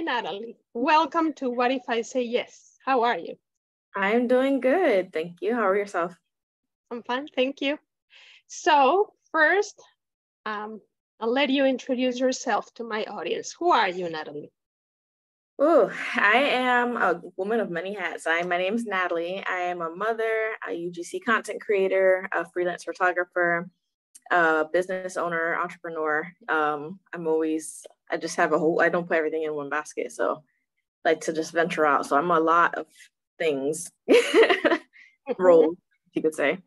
Hi, Natalie. Welcome to What If I Say Yes? How are you? I'm doing good. Thank you. How are yourself? I'm fine. Thank you. So, first, um, I'll let you introduce yourself to my audience. Who are you, Natalie? Oh, I am a woman of many hats. I my name is Natalie. I am a mother, a UGC content creator, a freelance photographer, a business owner, entrepreneur. Um, I'm always I just have a whole I don't put everything in one basket. So I like to just venture out. So I'm a lot of things roles, you could say.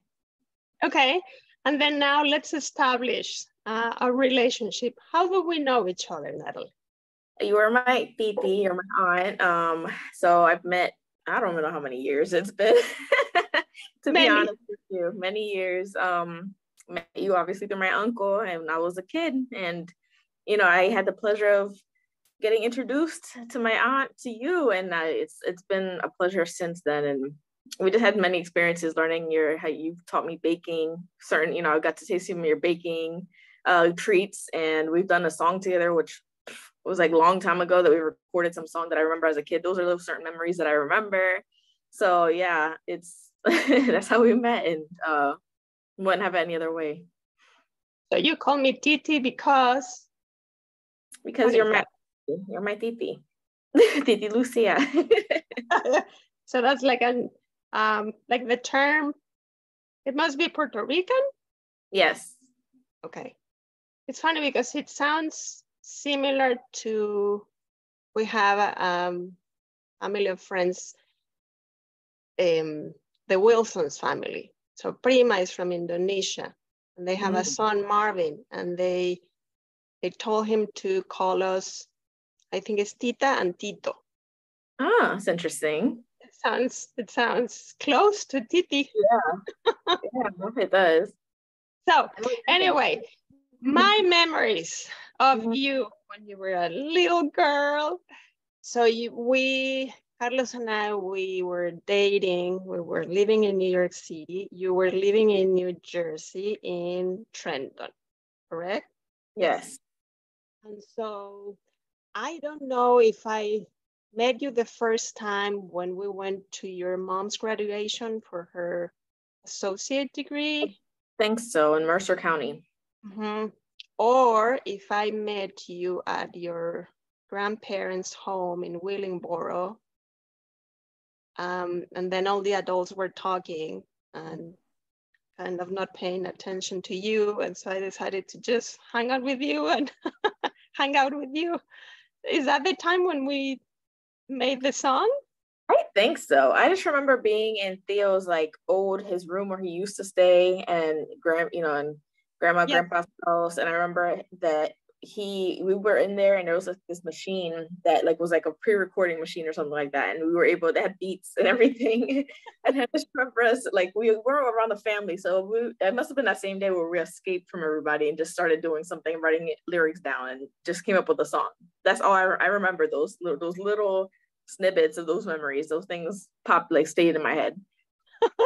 Okay. And then now let's establish uh, a relationship. How do we know each other, Natalie? You are my titi, you're my aunt. Um, so I've met, I don't know how many years it's been, to many. be honest with you, many years. Um, met you obviously through my uncle, and I was a kid, and you know, I had the pleasure of getting introduced to my aunt to you, and it's it's been a pleasure since then. And we just had many experiences learning your how you taught me baking certain, you know, I got to taste some of your baking uh, treats, and we've done a song together, which was like a long time ago that we recorded some song that I remember as a kid. Those are those certain memories that I remember. So yeah, it's that's how we met and uh wouldn't have it any other way. So you call me Titi because because you're my you're my Titi. Titi Lucia. so that's like an um like the term it must be Puerto Rican? Yes. Okay. It's funny because it sounds similar to, we have um, a million friends, um, the Wilson's family. So Prima is from Indonesia and they have mm. a son, Marvin, and they, they told him to call us, I think it's Tita and Tito. Ah, that's interesting. It sounds, it sounds close to Titi. Yeah, yeah, it does. So anyway, my memories of mm-hmm. you when you were a little girl. So you, we, Carlos and I, we were dating. We were living in New York City. You were living in New Jersey in Trenton, correct? Yes. And so I don't know if I met you the first time when we went to your mom's graduation for her associate degree. I think so in Mercer County. Mm-hmm. Or if I met you at your grandparents' home in Willingboro, um, and then all the adults were talking and kind of not paying attention to you. And so I decided to just hang out with you and hang out with you. Is that the time when we made the song? I think so. I just remember being in Theo's like old his room where he used to stay and grand, you know, and grandma, grandpa's house. And I remember that he we were in there and there was like this machine that like was like a pre-recording machine or something like that and we were able to have beats and everything and I just remember us like we were around the family so we it must have been that same day where we escaped from everybody and just started doing something writing lyrics down and just came up with a song that's all I, I remember those little those little snippets of those memories those things popped like stayed in my head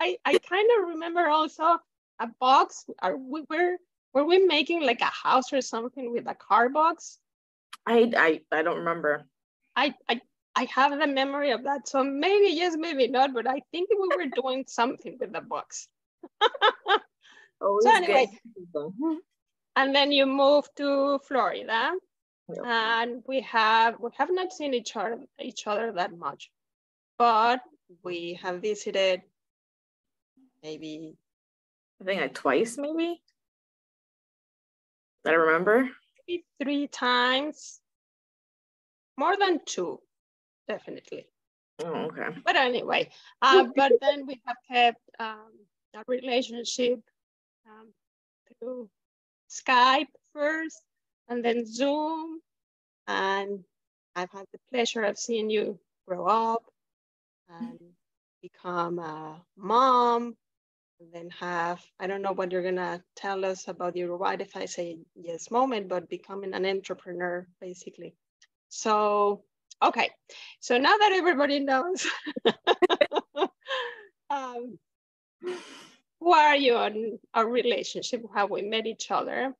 I I kind of remember also a box? Are we were were we making like a house or something with a car box? I I I don't remember. I I I have the memory of that. So maybe yes, maybe not, but I think we were doing something with the box. so anyway, and then you moved to Florida, yep. and we have we have not seen each other each other that much, but we have visited maybe I think like twice, maybe. I remember. Maybe three times. More than two, definitely. Oh, okay. But anyway, uh, but then we have kept um, a relationship um, through Skype first, and then Zoom, and I've had the pleasure of seeing you grow up and become a mom and then have, I don't know what you're gonna tell us about your what if I say yes moment, but becoming an entrepreneur basically. So, okay. So now that everybody knows, um, who are you in our relationship, how we met each other.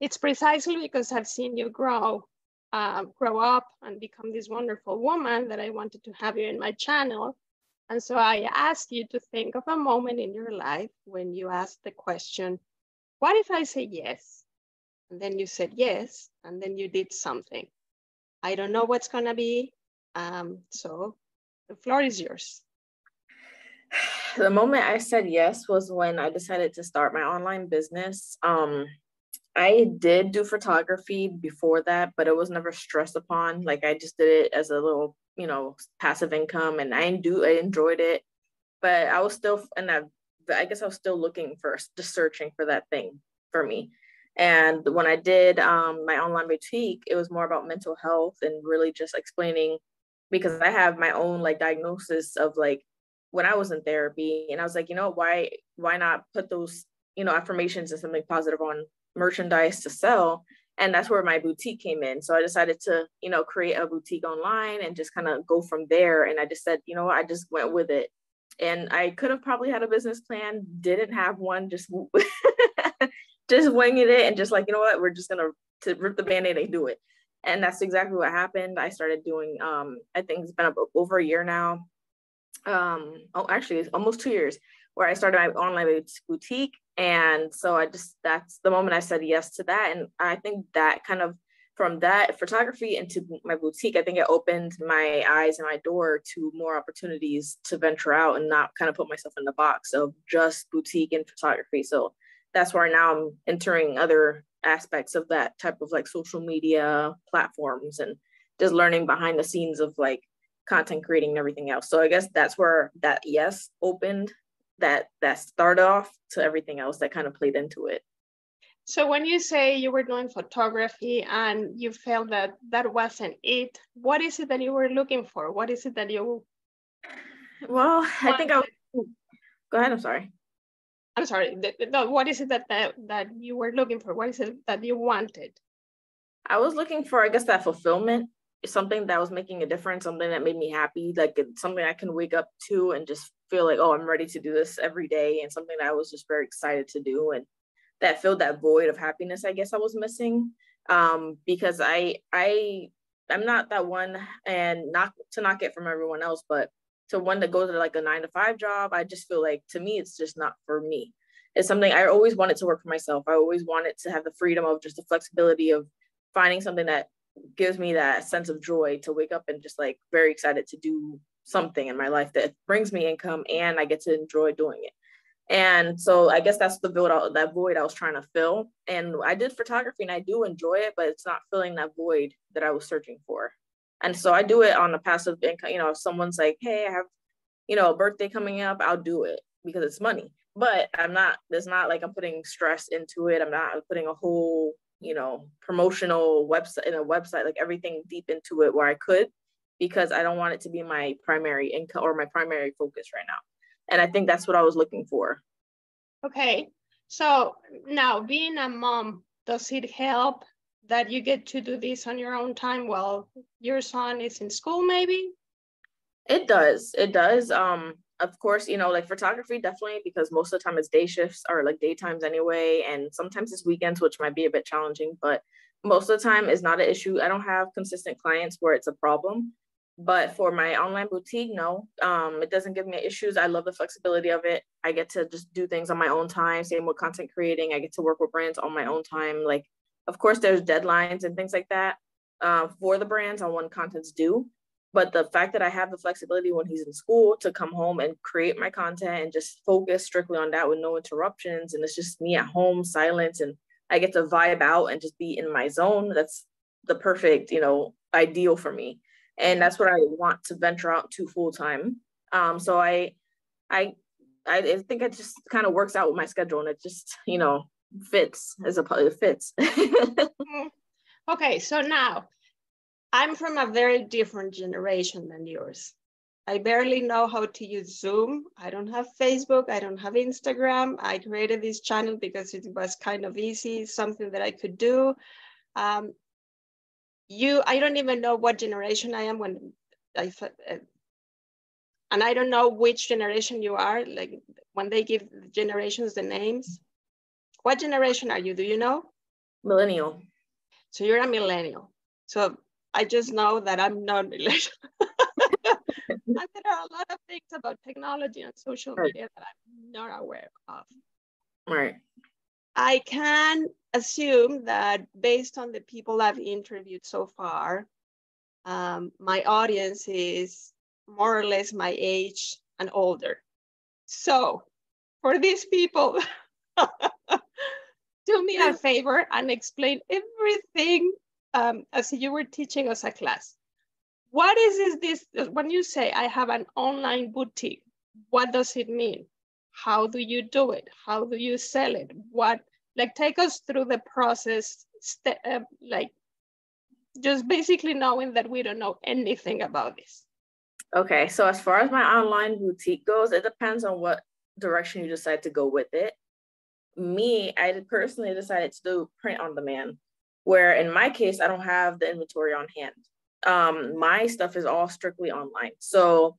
It's precisely because I've seen you grow uh, grow up and become this wonderful woman that I wanted to have you in my channel. And so I asked you to think of a moment in your life when you asked the question, what if I say yes? And then you said yes, and then you did something. I don't know what's gonna be. Um, so the floor is yours. The moment I said yes was when I decided to start my online business. Um, I did do photography before that, but it was never stressed upon. Like I just did it as a little, you know, passive income, and I do I enjoyed it, but I was still and I, I guess I was still looking for just searching for that thing for me. And when I did um, my online boutique, it was more about mental health and really just explaining because I have my own like diagnosis of like when I was in therapy, and I was like, you know, why why not put those you know affirmations and something positive on merchandise to sell and that's where my boutique came in. So i decided to you know create a boutique online and just kind of go from there and i just said you know i just went with it. And i could have probably had a business plan didn't have one just just winging it and just like you know what? We're just gonna to rip the band-aid and do it. And that's exactly what happened. I started doing um i think it's been over a year now. Um oh actually it's almost two years where i started my online boutique and so I just, that's the moment I said yes to that. And I think that kind of from that photography into my boutique, I think it opened my eyes and my door to more opportunities to venture out and not kind of put myself in the box of just boutique and photography. So that's where now I'm entering other aspects of that type of like social media platforms and just learning behind the scenes of like content creating and everything else. So I guess that's where that yes opened that that start off to everything else that kind of played into it. So when you say you were doing photography and you felt that that wasn't it, what is it that you were looking for? What is it that you? Well, I think I. Was, go ahead. I'm sorry. I'm sorry. No, what is it that, that that you were looking for? What is it that you wanted? I was looking for, I guess, that fulfillment something that was making a difference, something that made me happy, like something I can wake up to and just feel like, oh, I'm ready to do this every day, and something that I was just very excited to do, and that filled that void of happiness I guess I was missing. Um, because I I I'm not that one, and not to knock it from everyone else, but to one that goes to like a nine to five job, I just feel like to me it's just not for me. It's something I always wanted to work for myself. I always wanted to have the freedom of just the flexibility of finding something that gives me that sense of joy to wake up and just like very excited to do something in my life that brings me income and I get to enjoy doing it. And so I guess that's the void that void I was trying to fill. And I did photography and I do enjoy it, but it's not filling that void that I was searching for. And so I do it on a passive income. You know, if someone's like, hey, I have, you know, a birthday coming up, I'll do it because it's money. But I'm not, it's not like I'm putting stress into it. I'm not putting a whole you know, promotional website in a website, like everything deep into it where I could, because I don't want it to be my primary income or my primary focus right now. And I think that's what I was looking for. Okay. So now being a mom, does it help that you get to do this on your own time while your son is in school maybe? It does. It does. Um of course, you know, like photography, definitely, because most of the time it's day shifts or like daytimes anyway. And sometimes it's weekends, which might be a bit challenging, but most of the time is not an issue. I don't have consistent clients where it's a problem. But for my online boutique, no, um, it doesn't give me issues. I love the flexibility of it. I get to just do things on my own time. Same with content creating. I get to work with brands on my own time. Like, of course, there's deadlines and things like that uh, for the brands on when content's due but the fact that I have the flexibility when he's in school to come home and create my content and just focus strictly on that with no interruptions. And it's just me at home, silence, and I get to vibe out and just be in my zone. That's the perfect, you know, ideal for me. And that's what I want to venture out to full time. Um, so I, I, I think it just kind of works out with my schedule and it just, you know, fits as a it fits. Mm-hmm. okay, so now I'm from a very different generation than yours. I barely know how to use Zoom. I don't have Facebook. I don't have Instagram. I created this channel because it was kind of easy, something that I could do. Um, you, I don't even know what generation I am when I, uh, and I don't know which generation you are, like when they give generations the names. What generation are you? Do you know? Millennial. So you're a millennial. So I just know that I'm not related. and there are a lot of things about technology and social media that I'm not aware of. Right. I can assume that based on the people I've interviewed so far, um, my audience is more or less my age and older. So for these people, do me a favor and explain everything um, as you were teaching us a class. What is this, when you say I have an online boutique, what does it mean? How do you do it? How do you sell it? What, like take us through the process, uh, like just basically knowing that we don't know anything about this. Okay, so as far as my online boutique goes, it depends on what direction you decide to go with it. Me, I personally decided to do print on demand, where in my case, I don't have the inventory on hand. Um, my stuff is all strictly online. So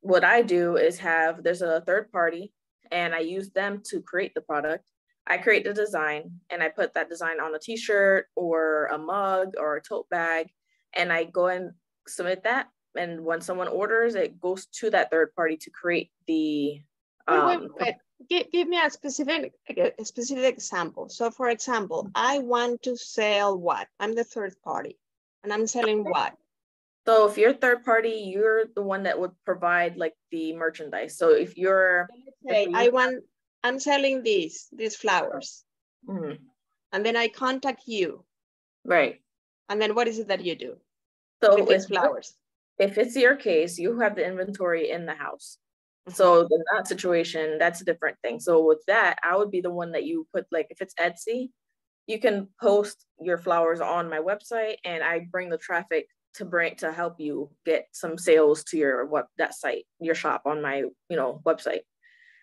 what I do is have there's a third party and I use them to create the product. I create the design and I put that design on a t-shirt or a mug or a tote bag and I go and submit that and when someone orders it goes to that third party to create the um, wait, wait, wait. Give, give me a specific a specific example so for example i want to sell what i'm the third party and i'm selling what so if you're third party you're the one that would provide like the merchandise so if you're say i want i'm selling these these flowers mm-hmm. and then i contact you right and then what is it that you do so with these flowers if it's your case, you have the inventory in the house. Mm-hmm. So in that situation, that's a different thing. So with that, I would be the one that you put like if it's Etsy, you can post your flowers on my website and I bring the traffic to bring to help you get some sales to your what that site, your shop on my, you know, website.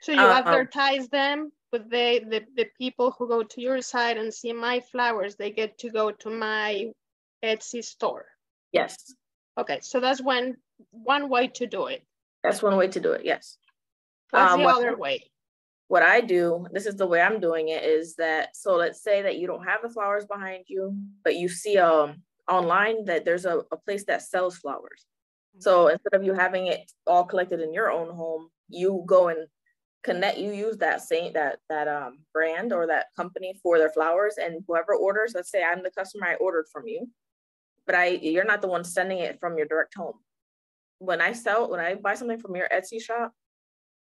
So you um, advertise them with the, the the people who go to your site and see my flowers, they get to go to my Etsy store. Yes. Okay, so that's one one way to do it. That's one way to do it. Yes. What's um, the what, other way? What I do, this is the way I'm doing it, is that so let's say that you don't have the flowers behind you, but you see um online that there's a, a place that sells flowers. So instead of you having it all collected in your own home, you go and connect you use that same that that um brand or that company for their flowers and whoever orders let's say i'm the customer i ordered from you but I you're not the one sending it from your direct home. When I sell, when I buy something from your Etsy shop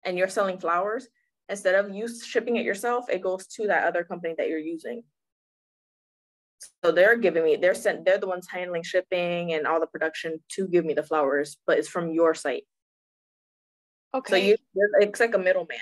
and you're selling flowers, instead of you shipping it yourself, it goes to that other company that you're using. So they're giving me, they're sent, they're the ones handling shipping and all the production to give me the flowers, but it's from your site. Okay. So you, it's like a middleman.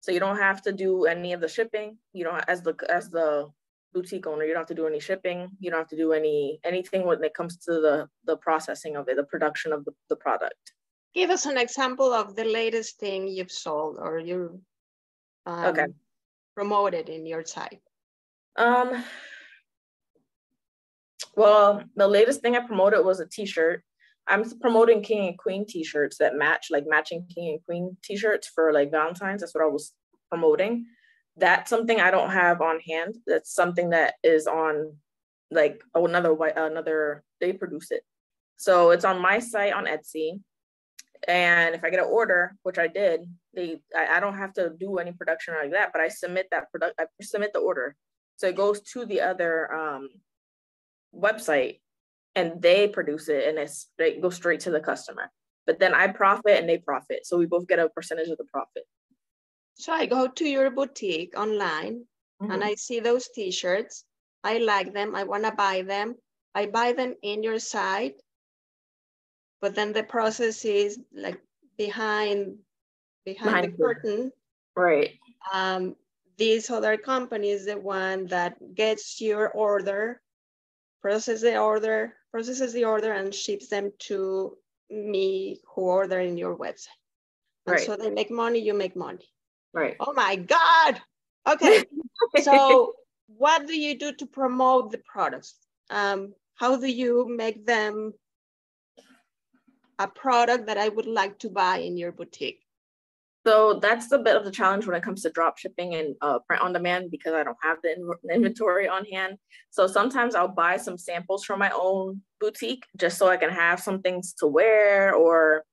So you don't have to do any of the shipping. You don't as the as the boutique owner you don't have to do any shipping you don't have to do any anything when it comes to the the processing of it the production of the, the product give us an example of the latest thing you've sold or you um, okay promoted in your site um well the latest thing i promoted was a t-shirt i'm promoting king and queen t-shirts that match like matching king and queen t-shirts for like valentine's that's what i was promoting that's something I don't have on hand. That's something that is on like another white another they produce it. So it's on my site on Etsy. And if I get an order, which I did, they I, I don't have to do any production like that, but I submit that product, I submit the order. So it goes to the other um, website and they produce it and it's it goes straight to the customer. But then I profit and they profit. So we both get a percentage of the profit. So I go to your boutique online mm-hmm. and I see those t-shirts. I like them. I want to buy them. I buy them in your site. But then the process is like behind behind, behind the curtain. Right. Um, this other company is the one that gets your order, processes the order, processes the order and ships them to me who order in your website. And right. so they make money, you make money. Right. Oh my God. Okay. so what do you do to promote the products? Um, how do you make them a product that I would like to buy in your boutique? So that's a bit of the challenge when it comes to drop shipping and uh, print on demand because I don't have the in- inventory on hand. So sometimes I'll buy some samples from my own boutique just so I can have some things to wear or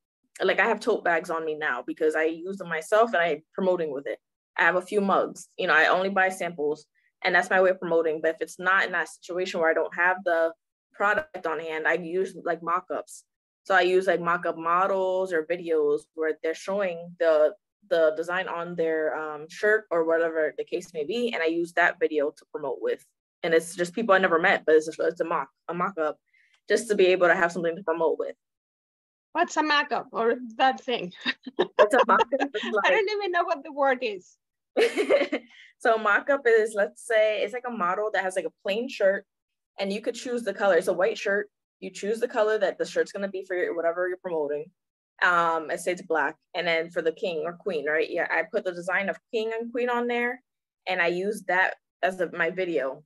like I have tote bags on me now because I use them myself and I'm promoting with it. I have a few mugs. You know, I only buy samples and that's my way of promoting. But if it's not in that situation where I don't have the product on hand, I use like mock-ups. So I use like mock-up models or videos where they're showing the the design on their um, shirt or whatever the case may be, and I use that video to promote with. And it's just people I never met, but it's, it's a mock a mock up, just to be able to have something to promote with. What's a mock up or that thing? What's a mock up? Like, I don't even know what the word is. so mock up is let's say it's like a model that has like a plain shirt, and you could choose the color. It's a white shirt. You choose the color that the shirt's gonna be for your, whatever you're promoting um say it's black and then for the king or queen right? Yeah i put the design of king and queen on there and i use that as the, my video.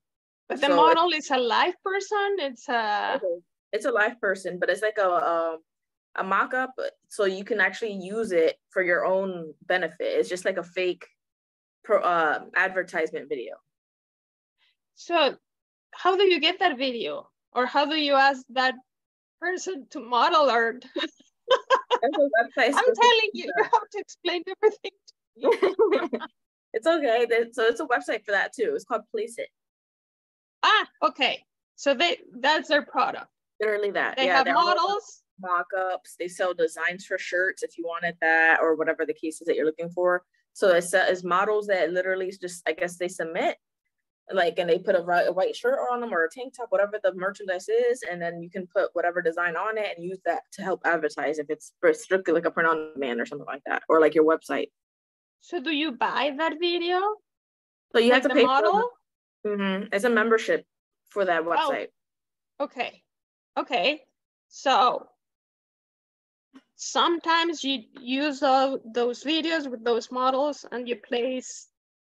But the so model is a live person it's a it's a live person but it's like a, a a mock-up so you can actually use it for your own benefit. It's just like a fake pro, uh, advertisement video. So how do you get that video? Or how do you ask that person to model or I'm telling you, you have to explain everything to me. it's okay. So it's a website for that too. It's called Placeit. Ah, okay. So they that's their product. Literally that. They yeah, have models. Mock-ups. They sell designs for shirts if you wanted that or whatever the cases that you're looking for. So it's, it's models that literally just I guess they submit like and they put a, a, white shirt on them or a tank top whatever the merchandise is and then you can put whatever design on it and use that to help advertise if it's strictly like a print on demand or something like that or like your website. So do you buy that video? So you like have to pay model? for, mm-hmm. it's a membership for that oh, website. Oh. okay. Okay. So sometimes you use all those videos with those models and you place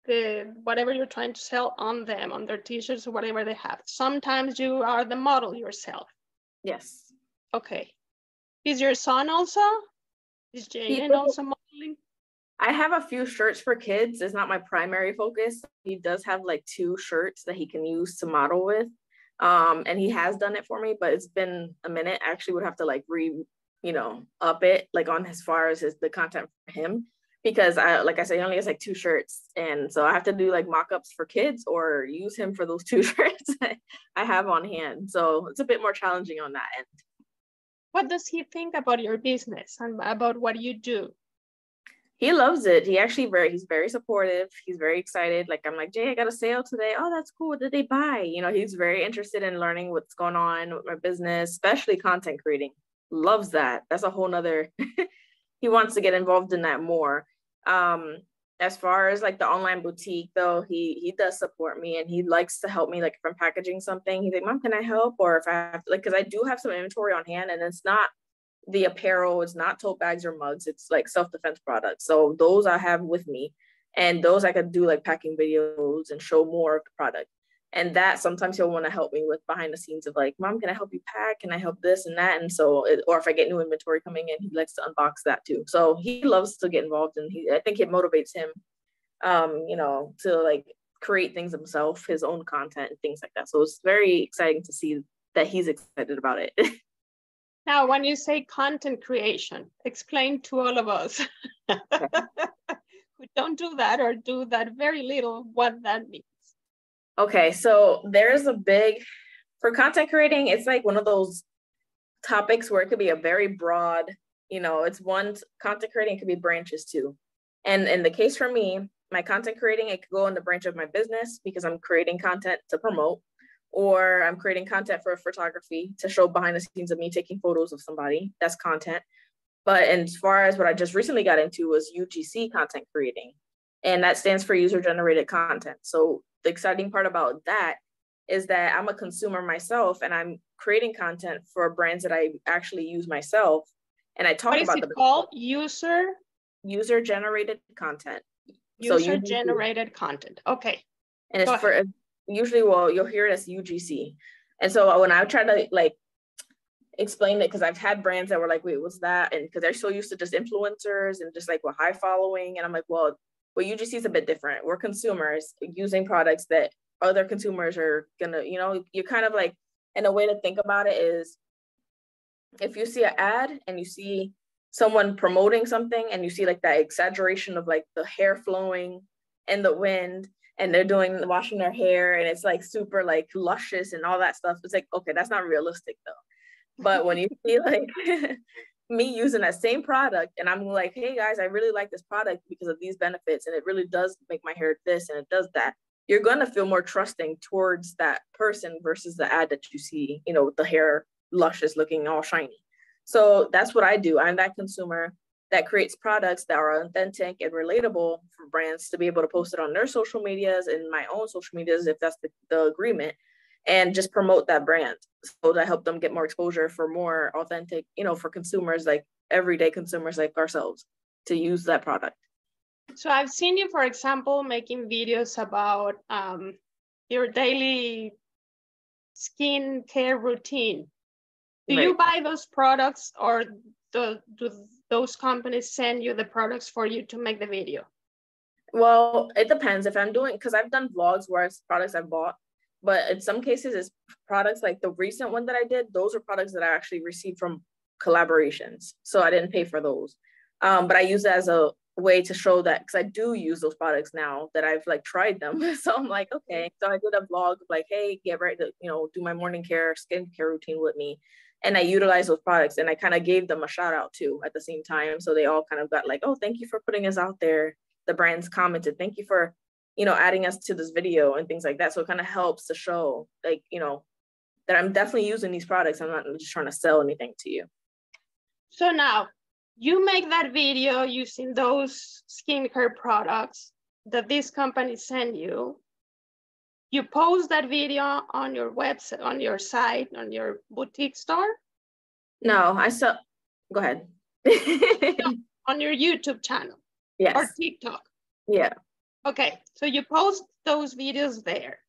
the whatever you're trying to sell on them, on their t-shirts or whatever they have. Sometimes you are the model yourself. Yes. Okay. Is your son also? Is Jaden also modeling? I have a few shirts for kids. It's not my primary focus. He does have like two shirts that he can use to model with. Um, and he has done it for me, but it's been a minute. I actually would have to like re, you know, up it like on as far as his the content for him because I like I said, he only has like two shirts, and so I have to do like mock-ups for kids or use him for those two shirts I have on hand. So it's a bit more challenging on that end. What does he think about your business and about what you do? He loves it. He actually very he's very supportive. He's very excited. Like I'm like, Jay, I got a sale today. Oh, that's cool. What did they buy? You know, he's very interested in learning what's going on with my business, especially content creating. Loves that. That's a whole nother he wants to get involved in that more. Um, as far as like the online boutique though, he he does support me and he likes to help me like if I'm packaging something, he's like, Mom, can I help? Or if I have to, like because I do have some inventory on hand and it's not the apparel, it's not tote bags or mugs, it's like self-defense products. So those I have with me. And those I could do like packing videos and show more product and that sometimes he'll want to help me with behind the scenes of like mom can i help you pack? Can i help this and that? And so it, or if i get new inventory coming in he likes to unbox that too. So he loves to get involved and he i think it motivates him um you know to like create things himself his own content and things like that. So it's very exciting to see that he's excited about it. Now when you say content creation explain to all of us who don't do that or do that very little what that means Okay, so there's a big for content creating, it's like one of those topics where it could be a very broad, you know, it's one content creating could be branches too. And in the case for me, my content creating, it could go in the branch of my business because I'm creating content to promote, or I'm creating content for photography to show behind the scenes of me taking photos of somebody. That's content. But as far as what I just recently got into was UGC content creating. And that stands for user generated content. So the exciting part about that is that I'm a consumer myself and I'm creating content for brands that I actually use myself. And I talk what about is it called user user generated content. User so generated content. Okay. And it's for usually well you'll hear it as UGC. And so uh, when I try to like explain it because I've had brands that were like, wait, what's that? And because they're so used to just influencers and just like with high following. And I'm like, well, what UGC is a bit different. We're consumers using products that other consumers are gonna, you know, you're kind of like, and a way to think about it is if you see an ad and you see someone promoting something and you see like that exaggeration of like the hair flowing in the wind and they're doing washing their hair and it's like super like luscious and all that stuff it's like okay that's not realistic though but when you see like me using that same product and i'm like hey guys i really like this product because of these benefits and it really does make my hair this and it does that. You're to feel more trusting towards that person versus the ad that you see you know with the hair luscious looking all shiny. So that's what i do. I'm that consumer that creates products that are authentic and relatable for brands to be able to post it on their social medias and my own social medias if that's the, the agreement and just promote that brand so to help them get more exposure for more authentic you know for consumers like everyday consumers like ourselves to use that product so i've seen you for example making videos about um, your daily skin care routine do right. you buy those products or do, do those companies send you the products for you to make the video? Well, it depends if I'm doing because I've done vlogs where it's products I've bought, but in some cases it's products like the recent one that I did. Those are products that I actually received from collaborations, so I didn't pay for those. Um, but I use it as a way to show that because I do use those products now that I've like tried them. so I'm like, okay. So I did a vlog like, hey, get ready to you know do my morning care skincare routine with me and I utilized those products and I kind of gave them a shout out too at the same time. So they all kind of got like, oh, thank you for putting us out there. The brands commented, thank you for, you know, adding us to this video and things like that. So it kind of helps to show like, you know, that I'm definitely using these products. I'm not just trying to sell anything to you. So now you make that video using those skincare products that this company send you you post that video on your website, on your site, on your boutique store? No, I saw, go ahead. on your YouTube channel? Yes. Or TikTok? Yeah. Okay, so you post those videos there.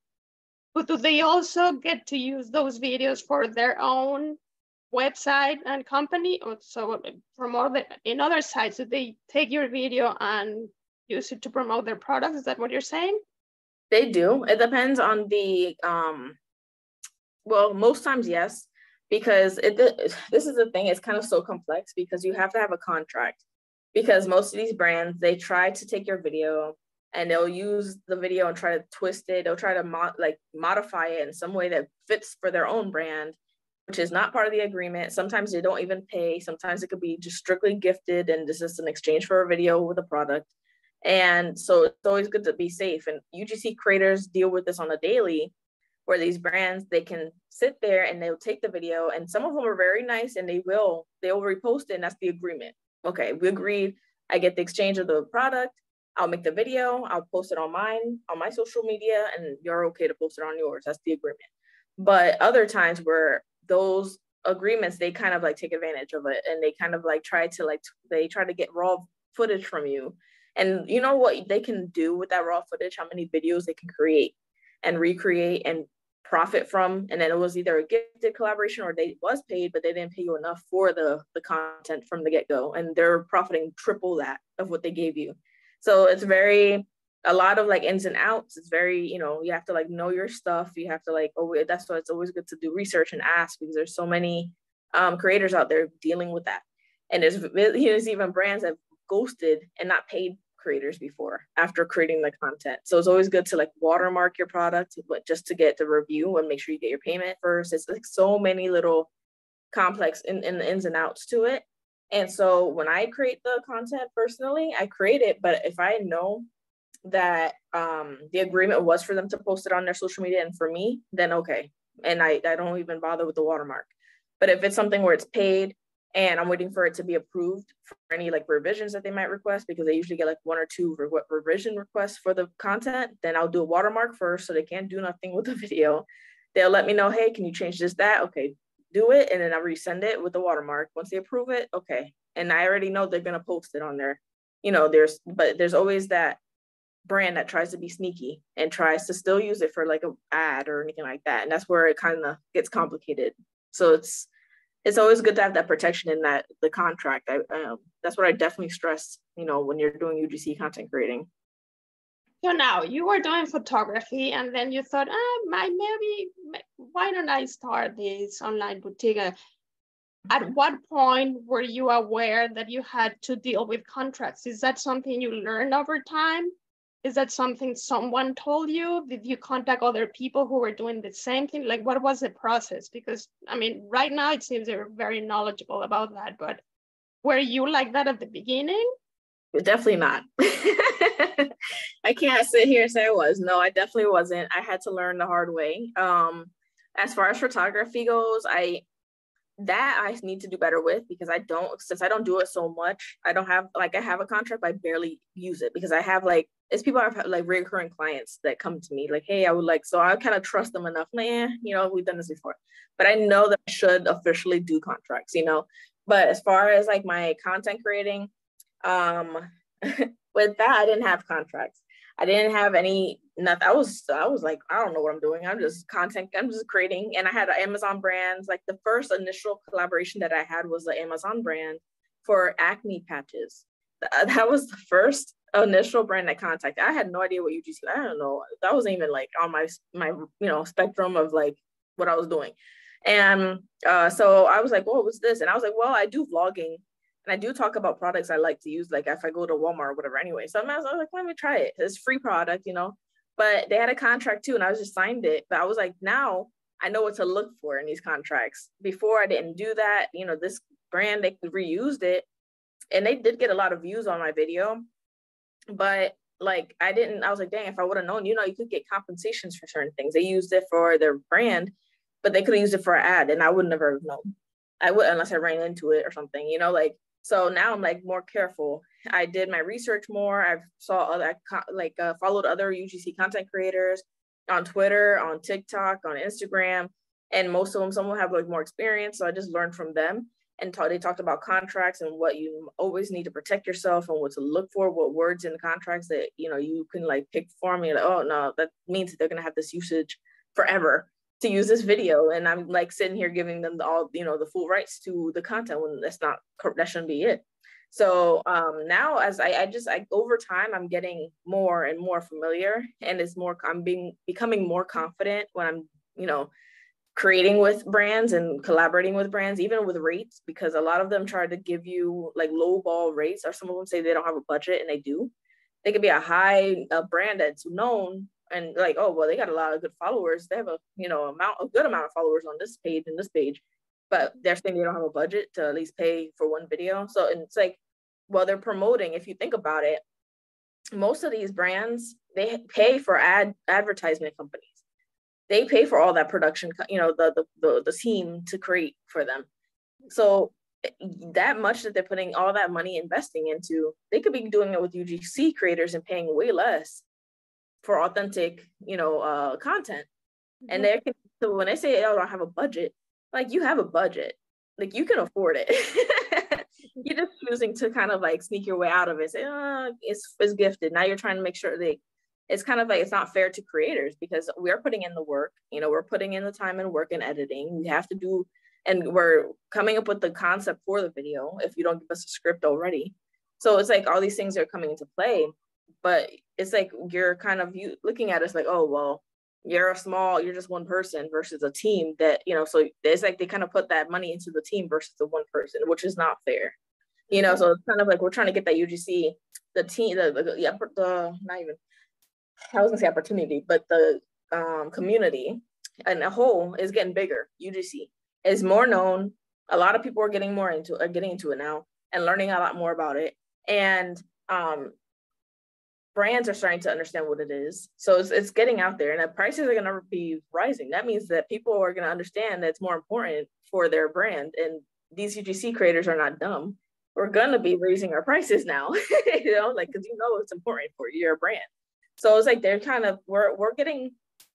But do they also get to use those videos for their own website and company? Or so from other in other sites, do they take your video and use it to promote their products? Is that what you're saying? They do. It depends on the um well, most times yes, because it this is the thing, it's kind of so complex because you have to have a contract. Because most of these brands, they try to take your video and they'll use the video and try to twist it. They'll try to mo- like modify it in some way that fits for their own brand, which is not part of the agreement. Sometimes they don't even pay. Sometimes it could be just strictly gifted and this is an exchange for a video with a product. And so it's always good to be safe. And UGC creators deal with this on a daily where these brands they can sit there and they'll take the video and some of them are very nice and they will they'll repost it and that's the agreement okay we agreed i get the exchange of the product i'll make the video i'll post it on mine on my social media and you're okay to post it on yours that's the agreement but other times where those agreements they kind of like take advantage of it and they kind of like try to like they try to get raw footage from you and you know what they can do with that raw footage, how many videos they can create and recreate and profit from. And then it was either a gifted collaboration or they was paid, but they didn't pay you enough for the, the content from the get-go. And they're profiting triple that of what they gave you. So it's very a lot of like ins and outs. It's very, you know, you have to like know your stuff. You have to like, oh, that's why it's always good to do research and ask because there's so many um, creators out there dealing with that. And there's, there's even brands that ghosted and not paid creators before after creating the content. So it's always good to like watermark your product, but just to get the review and make sure you get your payment first. It's like so many little complex in, in the ins and outs to it. And so when I create the content personally, I create it, but if I know that um, the agreement was for them to post it on their social media and for me, then okay. And I, I don't even bother with the watermark. But if it's something where it's paid and I'm waiting for it to be approved for any like revisions that they might request because they usually get like one or two re- revision requests for the content. Then I'll do a watermark first so they can't do nothing with the video. They'll let me know, hey, can you change this, that? Okay, do it. And then I'll resend it with the watermark. Once they approve it, okay. And I already know they're to post it on there. You know, there's, but there's always that brand that tries to be sneaky and tries to still use it for like a ad or anything like that. And that's where it kind of gets complicated. So it's, it's always good to have that protection in that the contract. I, um, that's what I definitely stress, you know, when you're doing UGC content creating. So now you were doing photography and then you thought, ah, my maybe, why don't I start this online boutique? At mm-hmm. what point were you aware that you had to deal with contracts? Is that something you learned over time? Is that something someone told you? Did you contact other people who were doing the same thing? Like, what was the process? Because, I mean, right now it seems you're very knowledgeable about that, but were you like that at the beginning? Definitely not. I can't sit here and say I was. No, I definitely wasn't. I had to learn the hard way. Um, as far as photography goes, I that I need to do better with because I don't since I don't do it so much. I don't have like I have a contract, I barely use it because I have like it's people I've like recurring clients that come to me like, hey, I would like so I kind of trust them enough. Man, you know, we've done this before, but I know that I should officially do contracts, you know. But as far as like my content creating, um, with that, I didn't have contracts. I didn't have any nothing. I was I was like, I don't know what I'm doing. I'm just content, I'm just creating. And I had Amazon brands. Like the first initial collaboration that I had was the Amazon brand for acne patches. That was the first initial brand I contacted. I had no idea what UGC. I don't know. That wasn't even like on my my you know spectrum of like what I was doing. And uh, so I was like, "What was this?" And I was like, "Well, I do vlogging and I do talk about products I like to use, like if I go to Walmart or whatever anyway. So I was like, let me try it. It's free product, you know. But they had a contract too, and I was just signed it. But I was like, now I know what to look for in these contracts. Before I didn't do that, you know, this brand they reused it and they did get a lot of views on my video. But like I didn't, I was like, dang, if I would have known, you know, you could get compensations for certain things. They used it for their brand, but they could have used it for an ad, and I would never have known. I would unless I ran into it or something, you know, like so now I'm like more careful. I did my research more. I've saw other like uh, followed other UGC content creators on Twitter, on TikTok, on Instagram, and most of them some will have like more experience. So I just learned from them and they talked about contracts and what you always need to protect yourself and what to look for, what words in the contracts that you know you can like pick for me. Like, oh no, that means that they're gonna have this usage forever to use this video and i'm like sitting here giving them the, all you know the full rights to the content when that's not that shouldn't be it. So um now as i i just i over time i'm getting more and more familiar and it's more i'm being becoming more confident when i'm you know creating with brands and collaborating with brands even with rates because a lot of them try to give you like low ball rates or some of them say they don't have a budget and they do. They could be a high a brand that's known and like, oh well, they got a lot of good followers. They have a you know amount a good amount of followers on this page and this page, but they're saying they don't have a budget to at least pay for one video. So and it's like, well, they're promoting. If you think about it, most of these brands they pay for ad advertisement companies. They pay for all that production, you know, the the the, the team to create for them. So eh, that much that they're putting all that money investing into, they could be doing it with UGC creators and paying way less for authentic, you know, uh, content. Mm-hmm. And they can so when they say, "Oh, I don't have a budget," like you have a budget, like you can afford it. you're just choosing to kind of like sneak your way out of it. Say, "Oh, it's it's gifted." Now you're trying to make sure they. It's kind of like it's not fair to creators because we're putting in the work. You know, we're putting in the time and work and editing. We have to do, and we're coming up with the concept for the video. If you don't give us a script already, so it's like all these things are coming into play but it's like you're kind of you looking at us like oh well you're a small you're just one person versus a team that you know so it's like they kind of put that money into the team versus the one person which is not fair. You know so it's kind of like we're trying to get that ugc the team the the, the, the not even i was gonna say opportunity but the um, community and a whole is getting bigger ugc is more known a lot of people are getting more into are getting into it now and learning a lot more about it. And um, brands are starting to understand what it is. So it's, it's getting out there and the prices are going to be rising. That means that people are going to understand that it's more important for their brand. And these UGC creators are not dumb. We're going to be raising our prices now, you know, like, cause you know, it's important for your brand. So it's like, they're kind of, we're, we're getting,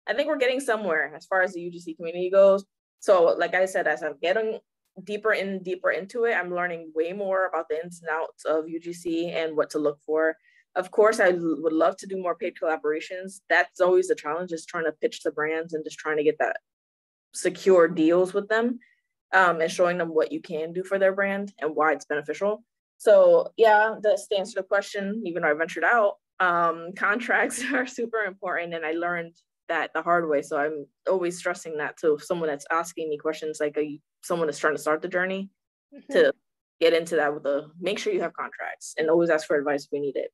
I think we're getting somewhere as far as the UGC community goes. So like I said, as I'm getting deeper and deeper into it, I'm learning way more about the ins and outs of UGC and what to look for of course, I would love to do more paid collaborations. That's always the challenge is trying to pitch the brands and just trying to get that secure deals with them. um, and showing them what you can do for their brand and why it's beneficial. So yeah, that's to answer the question, even though I ventured out, um, contracts are super important and I learned that the hard way. So I'm always stressing that to someone that's asking me questions like a, someone that's trying to start the journey mm-hmm. to get into that with a make sure you have contracts and always ask for advice if we need it.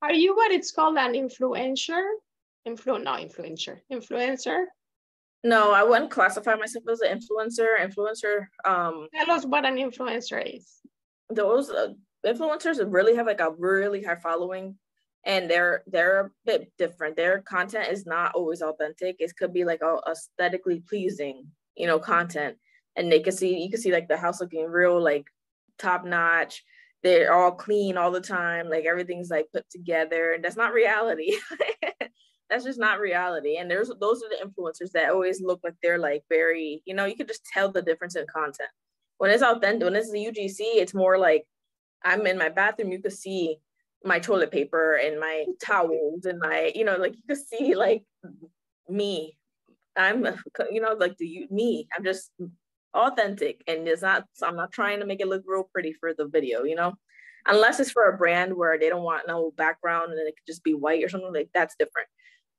Are you what it's called an influencer? Influ no influencer. Influencer? No, I wouldn't classify myself as an influencer. Influencer. Um, Tell us what an influencer is. Those uh, influencers really have like a really high following, and they're they're a bit different. Their content is not always authentic. It could be like a aesthetically pleasing, you know, content, and they can see you can see like the house looking real like top notch. They're all clean all the time. Like everything's like put together, and that's not reality. that's just not reality. And there's those are the influencers that always look like they're like very, you know, you could just tell the difference in content. When it's authentic, when it's the UGC, it's more like I'm in my bathroom, you could see my toilet paper and my towels and my, you know, like you could see like me. I'm, you know, like the you me. I'm just authentic, and it's not. I'm not trying to make it look real pretty for the video, you know. Unless it's for a brand where they don't want no background and it could just be white or something like that's different.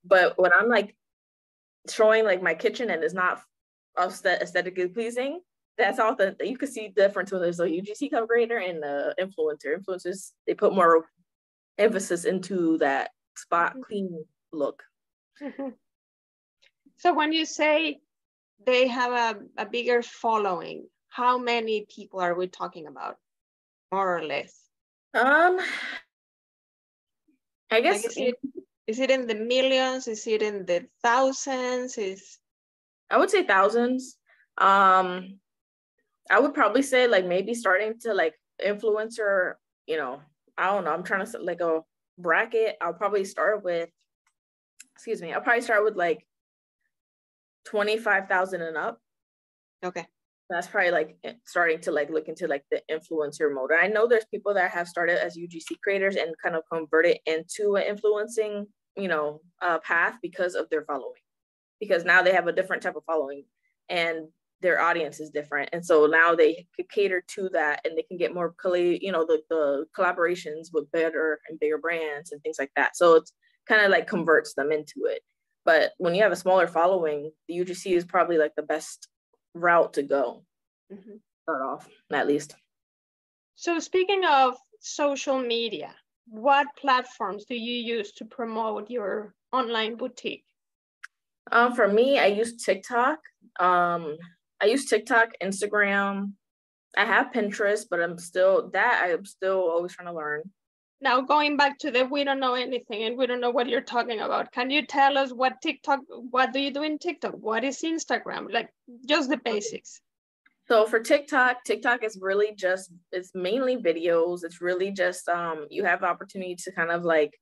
But when I'm like showing like my kitchen and it's not aesthetically pleasing, that's all that you can see difference when there's a UGC cover creator and the influencer. Influencers they put more emphasis into that spot mm-hmm. clean look. Mm-hmm. So when you say they have a, a bigger following, how many people are we talking about, more or less? Um, I guess like is, it, is it in the millions? Is it in the thousands? Is I would say thousands. Um, I would probably say like maybe starting to like influencer, you know, I don't know. I'm trying to set like a bracket. I'll probably start with, excuse me, I'll probably start with like 25,000 and up. Okay. That's probably like starting to like look into like the influencer mode. I know there's people that have started as UGC creators and kind of converted into an influencing, you know, uh, path because of their following. Because now they have a different type of following and their audience is different and so now they could cater to that and they can get more you know the, the collaborations with better and bigger brands and things like that so it's kind of like converts them into it but when you have a smaller following the ugc is probably like the best route to go mm-hmm. start off at least so speaking of social media what platforms do you use to promote your online boutique um, for me, I use TikTok. Um, I use TikTok, Instagram. I have Pinterest, but I'm still that I'm still always trying to learn. Now going back to the we don't know anything and we don't know what you're talking about. Can you tell us what TikTok, what do you do in TikTok? What is Instagram? Like just the basics. So for TikTok, TikTok is really just it's mainly videos. It's really just um you have opportunity to kind of like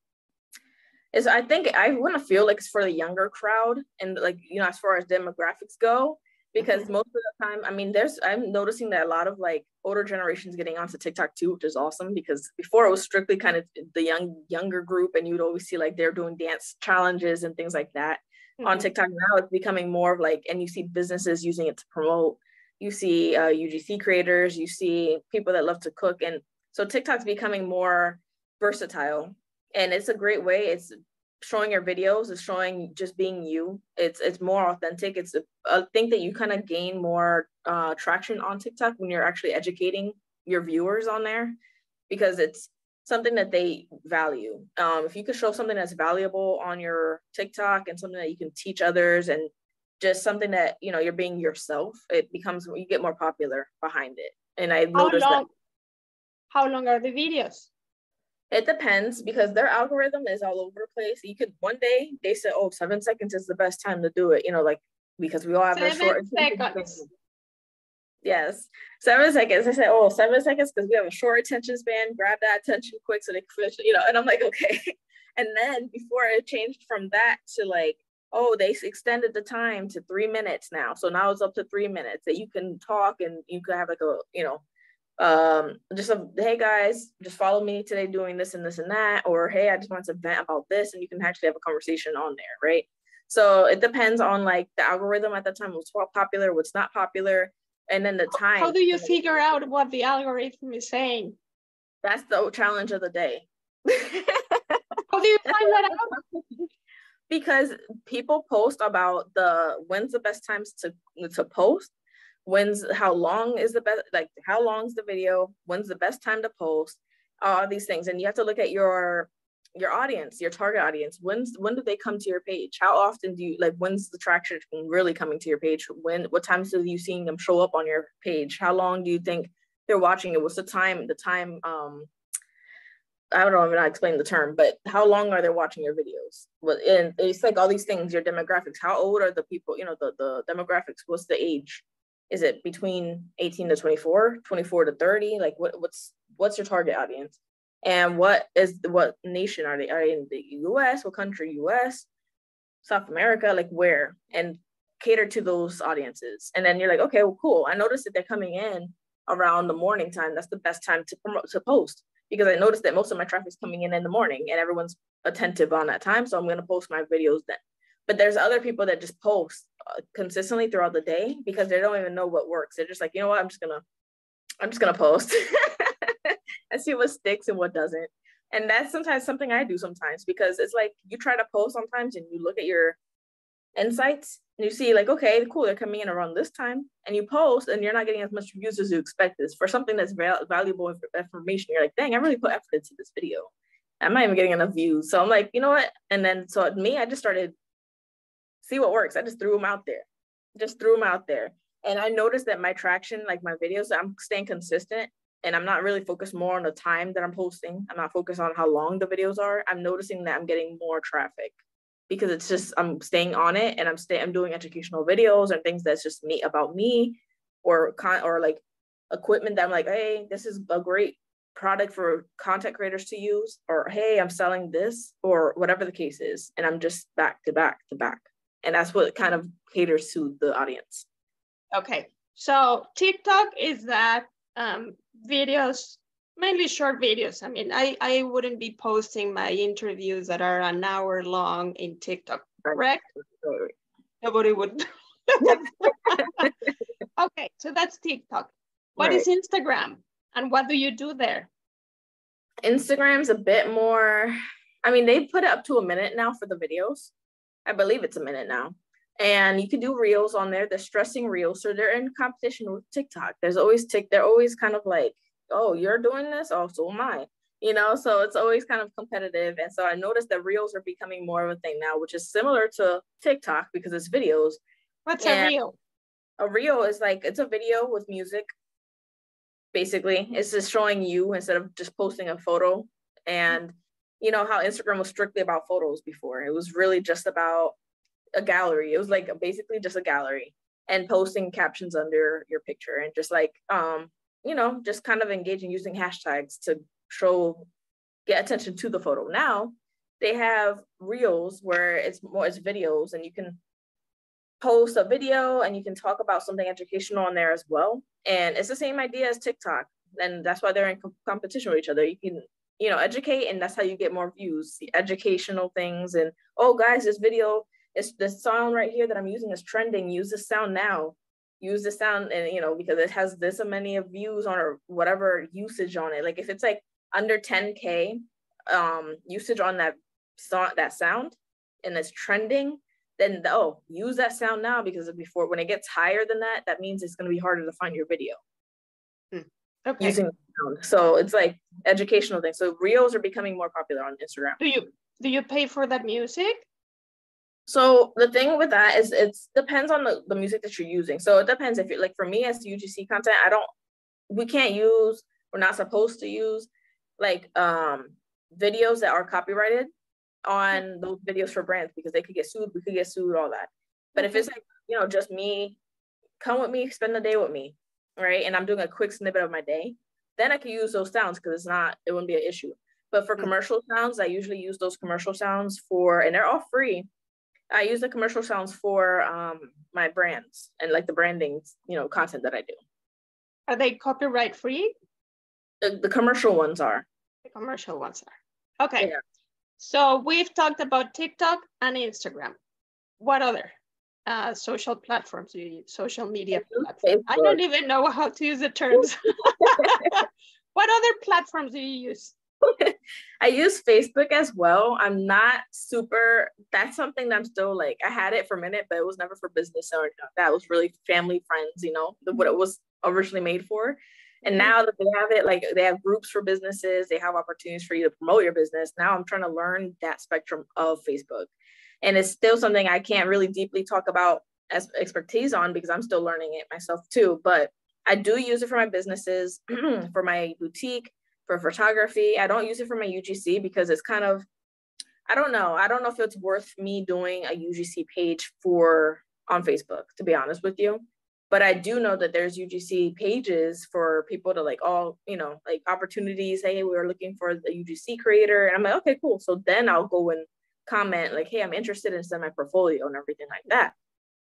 is I think I want to feel like it's for the younger crowd and like you know as far as demographics go because mm-hmm. most of the time i mean there's i'm noticing that a lot of like older generations getting onto tiktok too which is awesome because before it was strictly kind of the young younger group and you'd always see like they're doing dance challenges and things like that mm-hmm. on tiktok now it's becoming more of like and you see businesses using it to promote you see uh, ugc creators you see people that love to cook and so tiktok's becoming more versatile and it's a great way it's showing your videos is showing just being you. It's it's more authentic. It's a, I think that you kind of gain more uh, traction on tiktok when you're actually educating your viewers on there because it's something that they value. Um, if you could show something that's valuable on your tiktok and something that you can teach others and just something that you know you're being yourself it becomes you get more popular behind it. And i noticed long, that how long are the videos it depends because their algorithm is all over the place. You could one day they said, "Oh, seven seconds is the best time to do it." You know, like because we all have seven short seconds. Yes, seven seconds. I said, "Oh, seven seconds," because we have a short attention span. Grab that attention quick so they can finish. You know, and I'm like, okay. and then before it changed from that to like, oh, they extended the time to three minutes now. So now it's up to three minutes that you can talk and you can have like a you know um just a hey guys just follow me today doing this and this and that or hey i just want to vent about this and you can actually have a conversation on there right so it depends on like the algorithm at that time what's popular what's not popular and then the time. How do you figure out what the algorithm is saying? That's the challenge of the day. How do you find that out? because people post about the when's the best times to to post when's how long is the best like how long's the video when's the best time to post all these things and you have to look at your your audience your target audience when's when do they come to your page how often do you like when's the traction really coming to your page when what times are you seeing them show up on your page how long do you think they're watching it what's the time the time um I don't know if I explain the term, but how long are they watching your videos? Well, and it's like all these things, your demographics. How old are the people? You know, the the demographics. What's the age? Is it between 18 to 24, 24 to 30? Like what what's what's your target audience? And what is what nation are they? Are they in the US? What country? US, South America, like where? And cater to those audiences. And then you're like, okay, well, cool. I noticed that they're coming in around the morning time. That's the best time to promote to post because I noticed that most of my traffic is coming in in the morning and everyone's attentive on that time. So I'm going to post my videos then. But there's other people that just post uh, consistently throughout the day because they don't even know what works. They're just like, you know what, I'm just gonna, I'm just gonna post and see what sticks and what doesn't. And that's sometimes something I do sometimes because it's like you try to post sometimes and you look at your insights and you see like okay cool they're coming in around this time and you post and you're not getting as much views as you expected. For something that's val- valuable information. You're like dang i really put effort into this video. I'm not even getting enough views. So i'm like you know what? And then so me i just started see what works. I just threw them out there. Just threw them out there. And i noticed that my traction like my videos i'm staying consistent and i'm not really focused more on the time that i'm posting. I'm not focused on how long the videos are. I'm noticing that i'm getting more traffic because it's just I'm staying on it and I'm stay I'm doing educational videos and things that's just me about me or con or like equipment that I'm like, hey, this is a great product for content creators to use, or hey, I'm selling this, or whatever the case is. And I'm just back to back to back. And that's what kind of caters to the audience. Okay. So TikTok is that um, videos mainly short videos. I mean, I, I wouldn't be posting my interviews that are an hour long in TikTok, correct? Nobody would. okay, so that's TikTok. What right. is Instagram and what do you do there? Instagram's a bit more, I mean, they put it up to a minute now for the videos. I believe it's a minute now. And you can do reels on there. They're stressing reels. So they're in competition with TikTok. There's always tick, they're always kind of like oh, you're doing this, oh, so am I. You know, so it's always kind of competitive. And so I noticed that reels are becoming more of a thing now, which is similar to TikTok because it's videos. What's and a reel? A reel is like it's a video with music. Basically, it's just showing you instead of just posting a photo. And you know how Instagram was strictly about photos before. It was really just about a gallery. It was like basically just a gallery and posting captions under your picture and just like um you know, just kind of engaging using hashtags to show, get attention to the photo. Now they have reels where it's more, it's videos and you can post a video and you can talk about something educational on there as well. And it's the same idea as TikTok. And that's why they're in competition with each other. You can, you know, educate and that's how you get more views, the educational things. And, oh guys, this video, is this sound right here that I'm using is trending. Use this sound now use the sound and you know because it has this many of views on or whatever usage on it like if it's like under 10k um usage on that song that sound and it's trending then oh use that sound now because before when it gets higher than that that means it's going to be harder to find your video hmm. okay. using sound so it's like educational things so reels are becoming more popular on instagram do you do you pay for that music so the thing with that is it depends on the, the music that you're using. So it depends if you're like for me as UGC content, I don't we can't use, we're not supposed to use like um videos that are copyrighted on those videos for brands because they could get sued, we could get sued, all that. But if it's like, you know, just me, come with me, spend the day with me, right? And I'm doing a quick snippet of my day, then I can use those sounds because it's not, it wouldn't be an issue. But for mm. commercial sounds, I usually use those commercial sounds for, and they're all free I use the commercial sounds for um, my brands and like the branding, you know, content that I do. Are they copyright free? The, the commercial ones are. The commercial ones are. Okay. Yeah. So we've talked about TikTok and Instagram. What other? Uh, social platforms do you use? Social media platforms? I don't even know how to use the terms. what other platforms do you use? I use Facebook as well. I'm not super, that's something that I'm still like, I had it for a minute, but it was never for business or that was really family, friends, you know, what it was originally made for. And mm-hmm. now that they have it, like they have groups for businesses, they have opportunities for you to promote your business. Now I'm trying to learn that spectrum of Facebook. And it's still something I can't really deeply talk about as expertise on because I'm still learning it myself too. But I do use it for my businesses, for my boutique, for photography. I don't use it for my UGC because it's kind of, I don't know. I don't know if it's worth me doing a UGC page for on Facebook, to be honest with you. But I do know that there's UGC pages for people to like all, you know, like opportunities. Hey, we are looking for the UGC creator. And I'm like, okay, cool. So then I'll go and comment like, hey, I'm interested in send my portfolio and everything like that.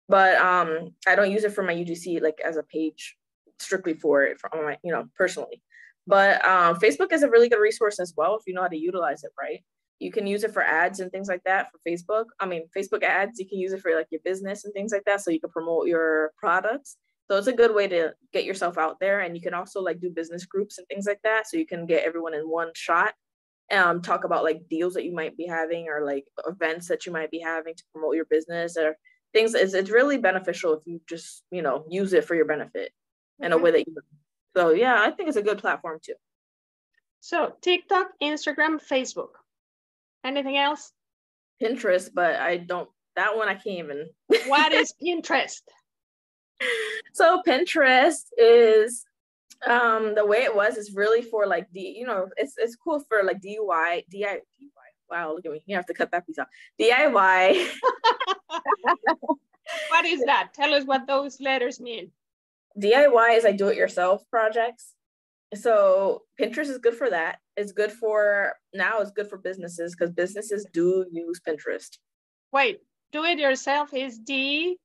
But um, I don't use it for my UGC like as a page strictly for it for my, you know, personally. But um, Facebook is a really good resource as well if you know how to utilize it right. You can use it for ads and things like that for Facebook. I mean, Facebook ads, you can use it for like your business and things like that. So you can promote your products. So it's a good way to get yourself out there. And you can also like do business groups and things like that. So you can get everyone in one shot. Um, talk about like deals that you might be having or like events that you might be having to promote your business or things. It's, it's really beneficial if you just, you know, use it for your benefit in a way that you so yeah, I think it's a good platform too. So TikTok, Instagram, Facebook. Anything else? Pinterest, but I don't. That one I can't even. what is Pinterest? So Pinterest is um the way it was is really for like the you know it's it's cool for like DIY DIY wow look at me you have to cut that piece out DIY what is that tell us what those letters mean DIY is like do it yourself projects. So Pinterest is good for that. It's good for now it's good for businesses because businesses do use Pinterest. Wait, do it yourself is D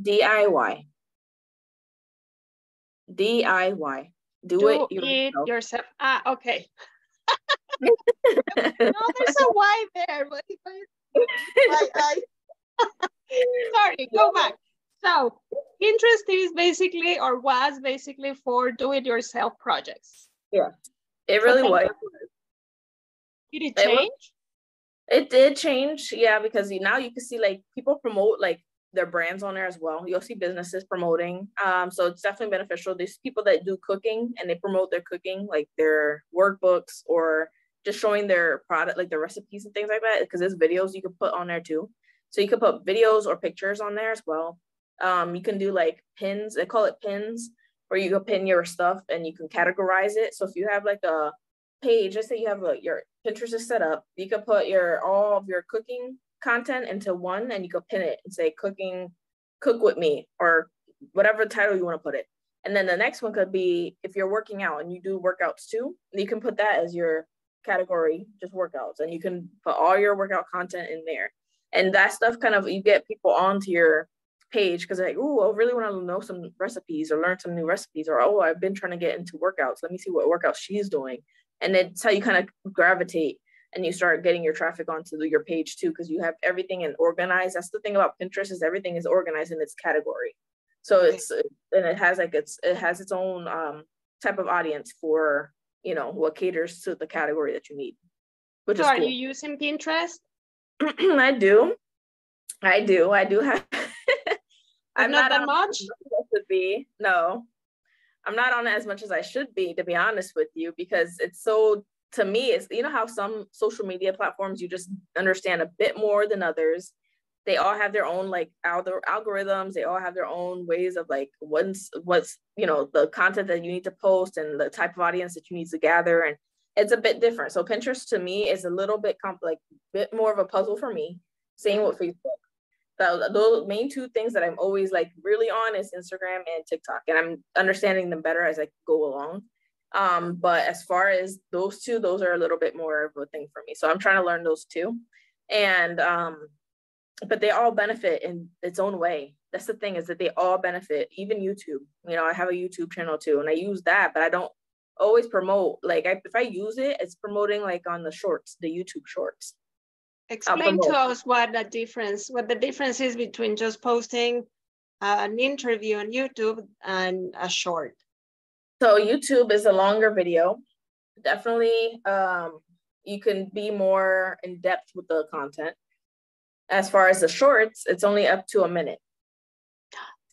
DIY. DIY. Do, do it, yourself. it yourself. Ah, okay. no, there's a Y there. But I, I, sorry, go back. So Pinterest is basically or was basically for do-it-yourself projects. Yeah, it really okay. was. Did it change? It, it did change, yeah, because now you can see like people promote like their brands on there as well. You'll see businesses promoting. Um, so it's definitely beneficial. There's people that do cooking and they promote their cooking, like their workbooks or just showing their product, like their recipes and things like that. Because there's videos you can put on there too. So you can put videos or pictures on there as well. Um, you can do like pins, they call it pins, where you can pin your stuff and you can categorize it. So if you have like a page, let's say you have like your Pinterest is set up, you can put your all of your cooking content into one and you can pin it and say cooking, cook with me, or whatever title you want to put it. And then the next one could be if you're working out and you do workouts too, you can put that as your category, just workouts, and you can put all your workout content in there. And that stuff kind of you get people onto your page because like, oh, I really want to know some recipes or learn some new recipes, or oh, I've been trying to get into workouts. Let me see what workouts she's doing. And it's how you kind of gravitate and you start getting your traffic onto your page too, because you have everything and organized. That's the thing about Pinterest is everything is organized in its category. So it's and it has like it's it has its own um type of audience for you know what caters to the category that you need. Which so is are cool. you using Pinterest? I do. I do. I do have I'm not, not that much. To be no, I'm not on it as much as I should be, to be honest with you, because it's so to me. It's you know how some social media platforms you just understand a bit more than others. They all have their own like other algorithms. They all have their own ways of like what's what's you know the content that you need to post and the type of audience that you need to gather, and it's a bit different. So Pinterest to me is a little bit comp like bit more of a puzzle for me. Same with Facebook the, those main two things that I'm always like really on is Instagram and TikTok, and I'm understanding them better as I go along. Um, but as far as those two, those are a little bit more of a thing for me. So I'm trying to learn those two, and um, but they all benefit in its own way. That's the thing is that they all benefit. Even YouTube, you know, I have a YouTube channel too, and I use that, but I don't always promote. Like I, if I use it, it's promoting like on the shorts, the YouTube shorts explain to us what the difference, what the difference is between just posting uh, an interview on YouTube and a short. So YouTube is a longer video. Definitely, um, you can be more in depth with the content. As far as the shorts, it's only up to a minute.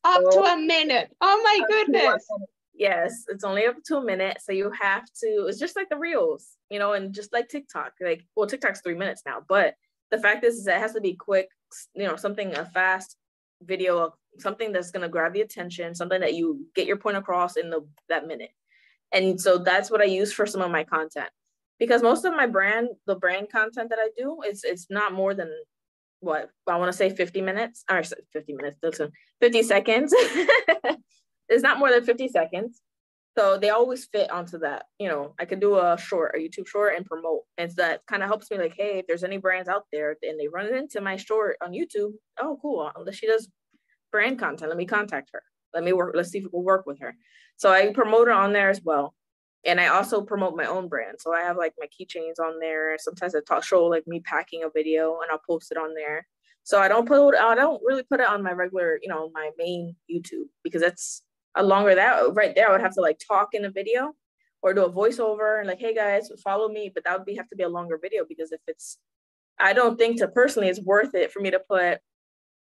Up so, to a minute. Oh my goodness. Yes, it's only up to a minute. So you have to, it's just like the reels, you know, and just like TikTok. Like, well, TikTok's three minutes now, but the fact is, is it has to be quick, you know, something a fast video, something that's gonna grab the attention, something that you get your point across in the that minute. And so that's what I use for some of my content. Because most of my brand, the brand content that I do, is it's not more than what I want to say 50 minutes or 50 minutes, 50 seconds. it's not more than 50 seconds. So they always fit onto that. You know, I could do a short, a YouTube short and promote. And so that kind of helps me like, hey, if there's any brands out there and they run into my short on YouTube, oh, cool. Unless she does brand content. Let me contact her. Let me work. Let's see if we can work with her. So I promote her on there as well. And I also promote my own brand. So I have like my keychains on there. Sometimes I talk show like me packing a video and I'll post it on there. So I don't put I don't really put it on my regular, you know, my main YouTube because that's a longer that right there. I would have to like talk in a video or do a voiceover and like, hey guys, follow me. But that would be have to be a longer video because if it's I don't think to personally it's worth it for me to put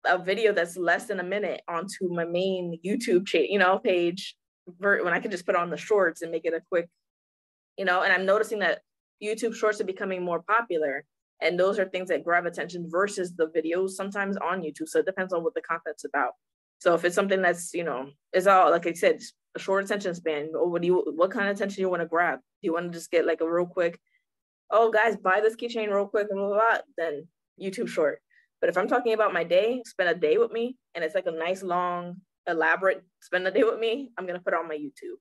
a video that's less than a minute onto my main YouTube cha- you know, page when I can just put on the shorts and make it a quick, you know, and I'm noticing that YouTube shorts are becoming more popular. And those are things that grab attention versus the videos sometimes on YouTube. So it depends on what the content's about. So if it's something that's, you know, it's all like I said, a short attention span, or what do you what kind of attention you want to grab? Do you want to just get like a real quick, oh guys, buy this keychain real quick and blah, blah, blah, then YouTube short. But if I'm talking about my day, spend a day with me, and it's like a nice long elaborate spend a day with me, I'm gonna put on my YouTube.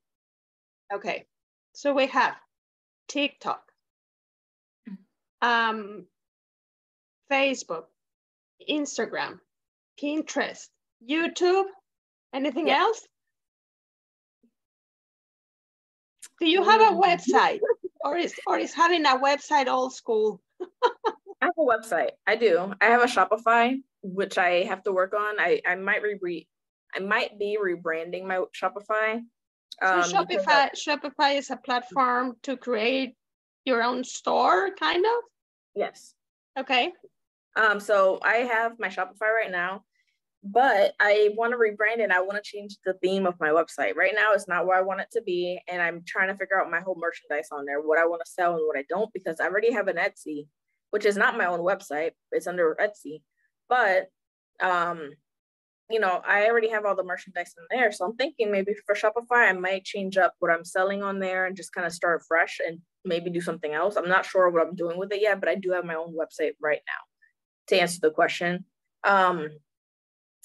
Okay, so we have TikTok, um, Facebook, Instagram, Pinterest, YouTube. Anything yeah. else? Do you have a mm. website, or is or is having a website old school? I have a website. I do. I have a Shopify, which I have to work on. I I might re I might be rebranding my Shopify. Um, so Shopify, Shopify is a platform to create your own store, kind of. Yes. Okay. Um, so I have my Shopify right now, but I want to rebrand it. I want to change the theme of my website. Right now, it's not where I want it to be, and I'm trying to figure out my whole merchandise on there, what I want to sell and what I don't, because I already have an Etsy, which is not my own website. It's under Etsy, but um, you know, I already have all the merchandise in there. So I'm thinking maybe for Shopify, I might change up what I'm selling on there and just kind of start fresh and maybe do something else. I'm not sure what I'm doing with it yet, but I do have my own website right now to answer the question. Um,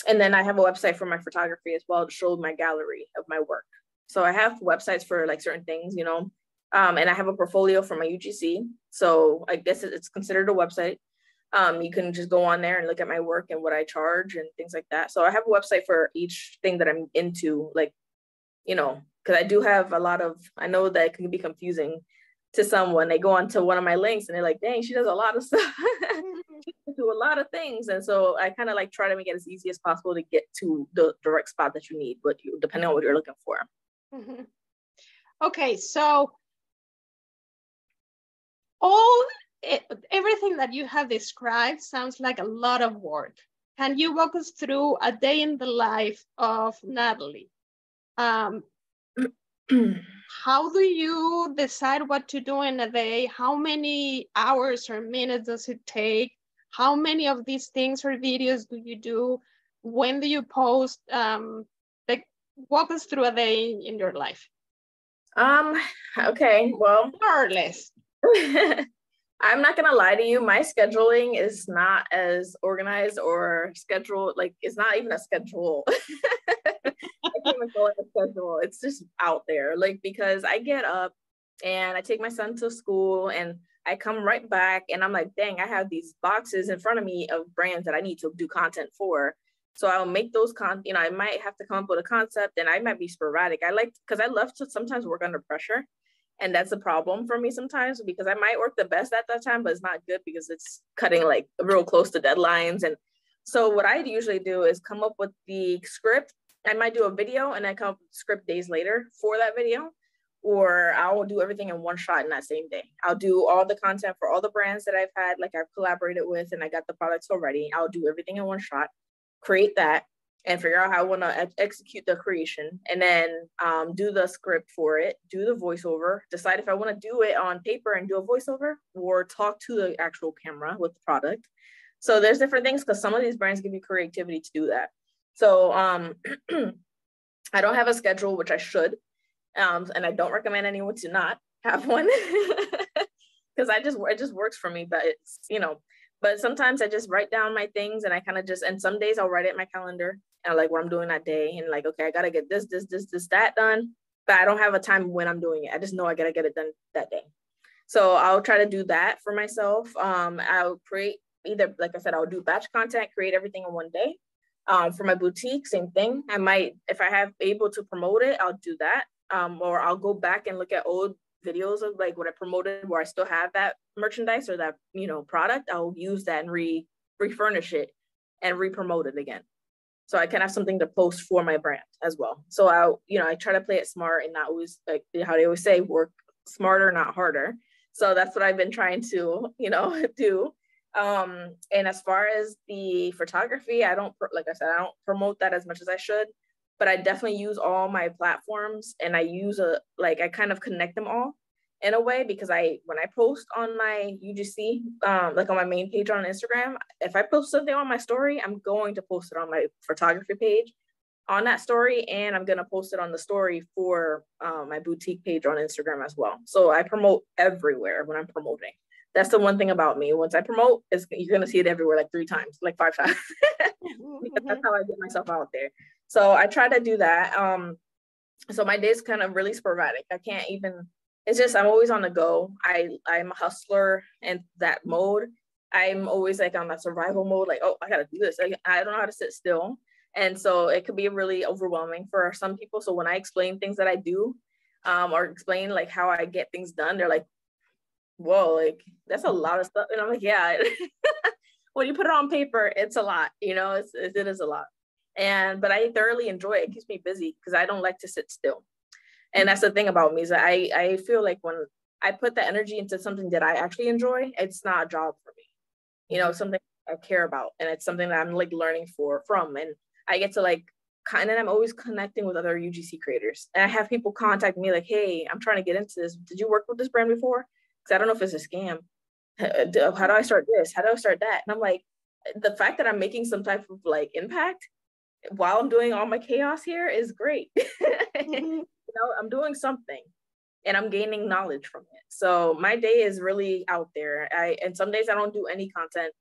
and then I have a website for my photography as well to show my gallery of my work. So I have websites for like certain things, you know, um, and I have a portfolio for my UGC. So I guess it's considered a website um, you can just go on there and look at my work and what I charge and things like that. So I have a website for each thing that I'm into, like, you know, because I do have a lot of, I know that it can be confusing to someone. They go onto one of my links and they're like, dang, she does a lot of stuff, do a lot of things. And so I kind of like try to make it as easy as possible to get to the direct spot that you need, but you, depending on what you're looking for. Mm-hmm. Okay, so all it, everything that you have described sounds like a lot of work. Can you walk us through a day in the life of Natalie? Um, how do you decide what to do in a day? How many hours or minutes does it take? How many of these things or videos do you do? When do you post? Um, like, walk us through a day in your life. Um. Okay. Well, more or less. I'm not gonna lie to you, my scheduling is not as organized or scheduled, like it's not even a schedule. I can't even call it a schedule. It's just out there. Like because I get up and I take my son to school and I come right back and I'm like, dang, I have these boxes in front of me of brands that I need to do content for. So I'll make those con, you know, I might have to come up with a concept and I might be sporadic. I like because I love to sometimes work under pressure And that's a problem for me sometimes because I might work the best at that time, but it's not good because it's cutting like real close to deadlines. And so what I usually do is come up with the script. I might do a video and I come up with script days later for that video or I'll do everything in one shot in that same day. I'll do all the content for all the brands that I've had, like I've collaborated with, and I got the products already. I'll do everything in one shot, create that, and figure out how I want to execute the creation, and then um, do the script for it, do the voiceover, decide if I want to do it on paper and do a voiceover or talk to the actual camera with the product. So there's different things because some of these brands give you creativity to do that. So um, I don't have a schedule, which I should um, and I don't recommend anyone to not have one because I just it just works for me. But it's you know, but sometimes I just write down my things and I kind of just and some days I'll write it in my calendar and like what I'm doing that day and like okay I gotta get this this this this that done, but I don't have a time when I'm doing it. I just know I gotta get it done that day. So I'll try to do that for myself. Um, I'll create either like I said I'll do batch content, create everything in one day. Um, for my boutique, same thing. I might, if I have able to promote it, I'll do that um, or I'll go back and look at old videos of like what I promoted where I still have that merchandise or that you know product. I'll use that and re refurnish it and re-promote it again. So I can have something to post for my brand as well. So I, you know, I try to play it smart and not always like how they always say, work smarter, not harder. So that's what I've been trying to, you know, do. Um, and as far as the photography, I don't, like I said, I don't promote that as much as I should but I definitely use all my platforms and I use a like I kind of connect them all in a way because I when I post on my UGC um, like on my main page on Instagram, if I post something on my story, I'm going to post it on my photography page on that story and I'm gonna post it on the story for um, my boutique page on Instagram as well. So I promote everywhere when I'm promoting. That's the one thing about me. Once I promote, is you're gonna see it everywhere like three times, like five times. because that's how I get myself out there. So I try to do that. Um, so my days kind of really sporadic. I can't even. It's just I'm always on the go. I I'm a hustler in that mode. I'm always like on that survival mode. Like oh I gotta do this. Like, I don't know how to sit still, and so it could be really overwhelming for some people. So when I explain things that I do, um, or explain like how I get things done, they're like, whoa, like that's a lot of stuff. And I'm like, yeah. when you put it on paper, it's a lot. You know, it's it is a lot and but I thoroughly enjoy it. It keeps me busy because I don't like to sit still. And that's the thing about me is that I I feel like when I put the energy into something that I actually enjoy, it's not a job for me. You know, something I care about, and it's something that I'm like learning for from, and I get to like kind of I'm always connecting with other UGC creators, and I have people contact me like, "Hey, I'm trying to get into this. Did you work with this brand before? Because I don't know if it's a scam. How do I start this? How do I start that?" And I'm like, the fact that I'm making some type of like impact while I'm doing all my chaos here is great. mm-hmm. You know, I'm doing something and I'm gaining knowledge from it. So my day is really out there. I and some days I don't do any content.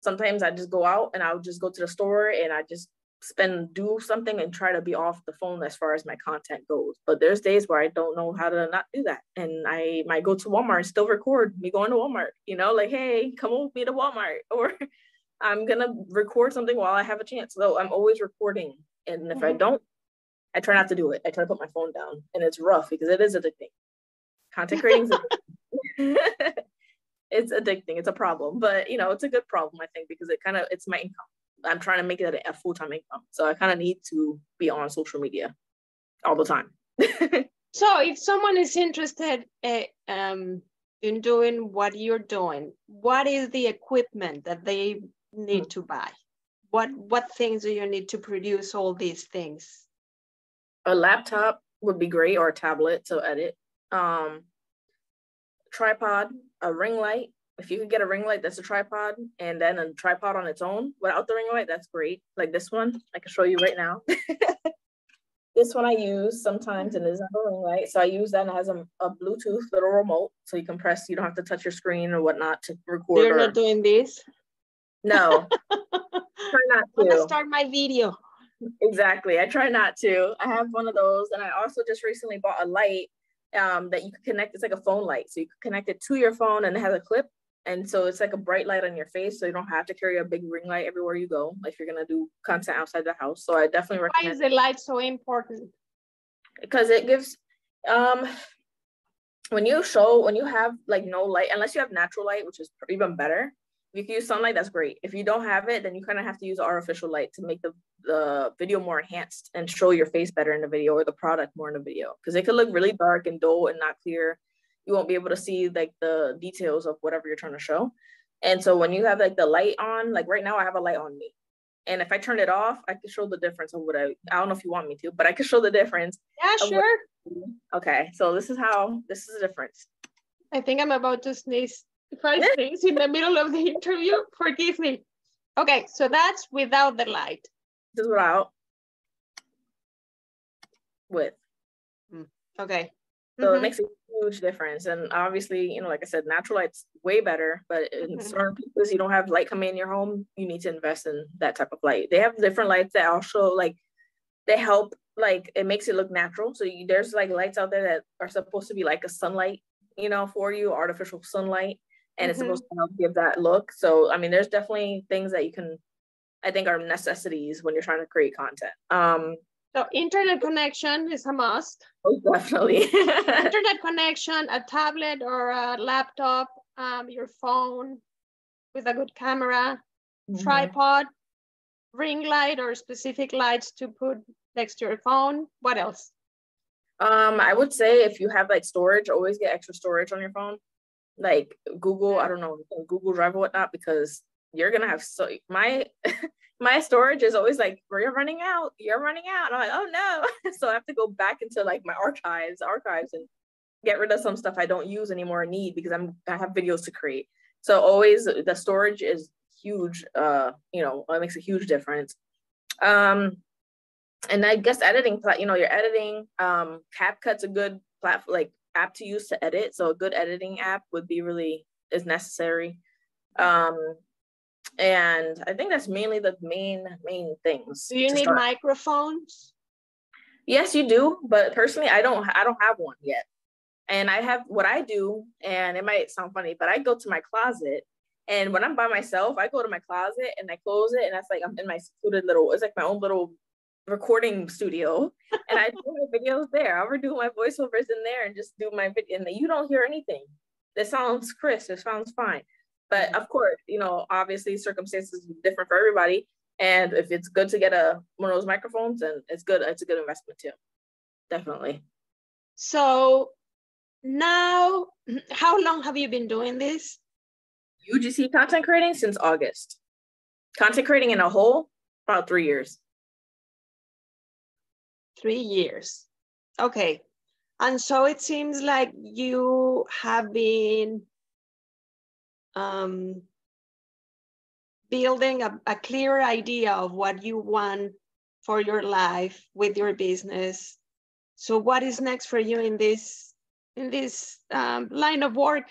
Sometimes I just go out and I'll just go to the store and I just spend do something and try to be off the phone as far as my content goes. But there's days where I don't know how to not do that. And I might go to Walmart and still record me going to Walmart, you know, like, hey, come with me to Walmart. Or I'm gonna record something while I have a chance. So I'm always recording, and if mm-hmm. I don't, I try not to do it. I try to put my phone down, and it's rough because it is addicting. Content creating, it's addicting. It's a problem, but you know, it's a good problem I think because it kind of it's my income. I'm trying to make it a full time income, so I kind of need to be on social media all the time. so, if someone is interested, uh, um, in doing what you're doing what is the equipment that they need mm. to buy? What what things do you need to produce all these things? A laptop would be great or a tablet to edit. Um, tripod, a ring light. If you could get a ring light that's a tripod and then a tripod on its own without the ring light, that's great. Like this one, I can show you right now. this one I use sometimes and is not a ring light. So I use that and it has a, a Bluetooth little remote. So you can press, you don't have to touch your screen or whatnot to record. You're or, not doing this? No. try not to. I'm gonna start my video. Exactly. I try not to. I have one of those, and I also just recently bought a light um, that you can connect. It's like a phone light, so you can connect it to your phone, and it has a clip, and so it's like a bright light on your face, so you don't have to carry a big ring light everywhere you go if you're gonna do content outside the house. So I definitely recommend. Why is the light so important? Because it gives, um, when you show when you have like no light, unless you have natural light, which is even better. If you can use sunlight, that's great. If you don't have it, then you kind of have to use artificial light to make the, the video more enhanced and show your face better in the video or the product more in the video. Because it could look really dark and dull and not clear. You won't be able to see like the details of whatever you're trying to show. And so when you have like the light on, like right now I have a light on me. And if I turn it off, I can show the difference of what I I don't know if you want me to, but I can show the difference. Yeah, sure. What, okay. So this is how this is the difference. I think I'm about to sneeze. If things in the middle of the interview, forgive me. Okay, so that's without the light. Without with. Hmm, okay. So mm-hmm. it makes a huge difference. And obviously, you know, like I said, natural light's way better, but in mm-hmm. certain places you don't have light coming in your home, you need to invest in that type of light. They have different lights that also like they help like it makes it look natural. So you, there's like lights out there that are supposed to be like a sunlight, you know, for you, artificial sunlight, and mm-hmm. it's supposed to help give that look. So I mean, there's definitely things that you can I think are necessities when you're trying to create content. Um so internet connection is a must. Oh, definitely. internet connection, a tablet or a laptop, um, your phone with a good camera, mm-hmm. tripod, ring light or specific lights to put next to your phone. What else? Um, I would say if you have like storage, always get extra storage on your phone. Like Google, I don't know, Google Drive or whatnot, because you're gonna have so my my storage is always like, we're running out, you're running out. And I'm like, oh no. so I have to go back into like my archives, archives and get rid of some stuff I don't use anymore or need because I'm I have videos to create. So always the storage is huge, uh, you know, it makes a huge difference. Um and I guess editing, you know, you're editing, um, CapCut's a good platform, like app to use to edit. So a good editing app would be really is necessary. Um, and I think that's mainly the main main things. Do you need start. microphones? Yes, you do, but personally, I don't. I don't have one yet. And I have what I do, and it might sound funny, but I go to my closet, and when I'm by myself, I go to my closet and I close it, and that's like I'm in my secluded little. It's like my own little recording studio, and I do my videos there. I'll redo my voiceovers in there and just do my video, and you don't hear anything. It sounds crisp. It sounds fine. But of course, you know, obviously circumstances different for everybody. And if it's good to get a one of those microphones, then it's good. It's a good investment too. Definitely. So now, how long have you been doing this? UGC content creating since August. Content creating in a whole, about three years. Three years. Okay. And so it seems like you have been um, building a, a clear idea of what you want for your life with your business. So what is next for you in this in this um, line of work?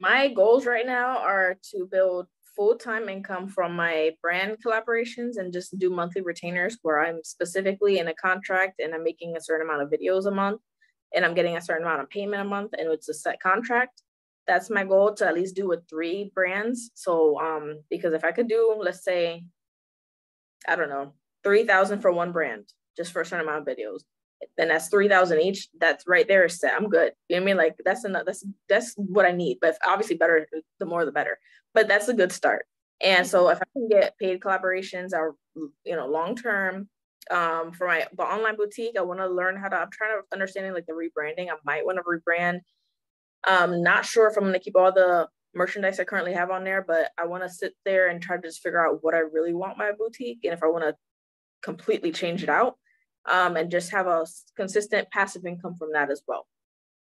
My goals right now are to build full-time income from my brand collaborations and just do monthly retainers where I'm specifically in a contract and I'm making a certain amount of videos a month and I'm getting a certain amount of payment a month and it's a set contract that's my goal to at least do with three brands. So um, because if I could do, let's say, I don't know, three thousand for one brand, just for a certain amount of videos, then that's three thousand each. That's right there set. I'm good. You know what I mean? Like that's enough. That's that's what I need. But obviously, better the more the better. But that's a good start. And so if I can get paid collaborations or you know long term um, for my online boutique, I want to learn how to. I'm trying to understanding like the rebranding. I might want to rebrand um, not sure if I'm gonna keep all the merchandise I currently have on there, but I want to sit there and try to just figure out what I really want my boutique and if I want to completely change it out um, and just have a consistent passive income from that as well.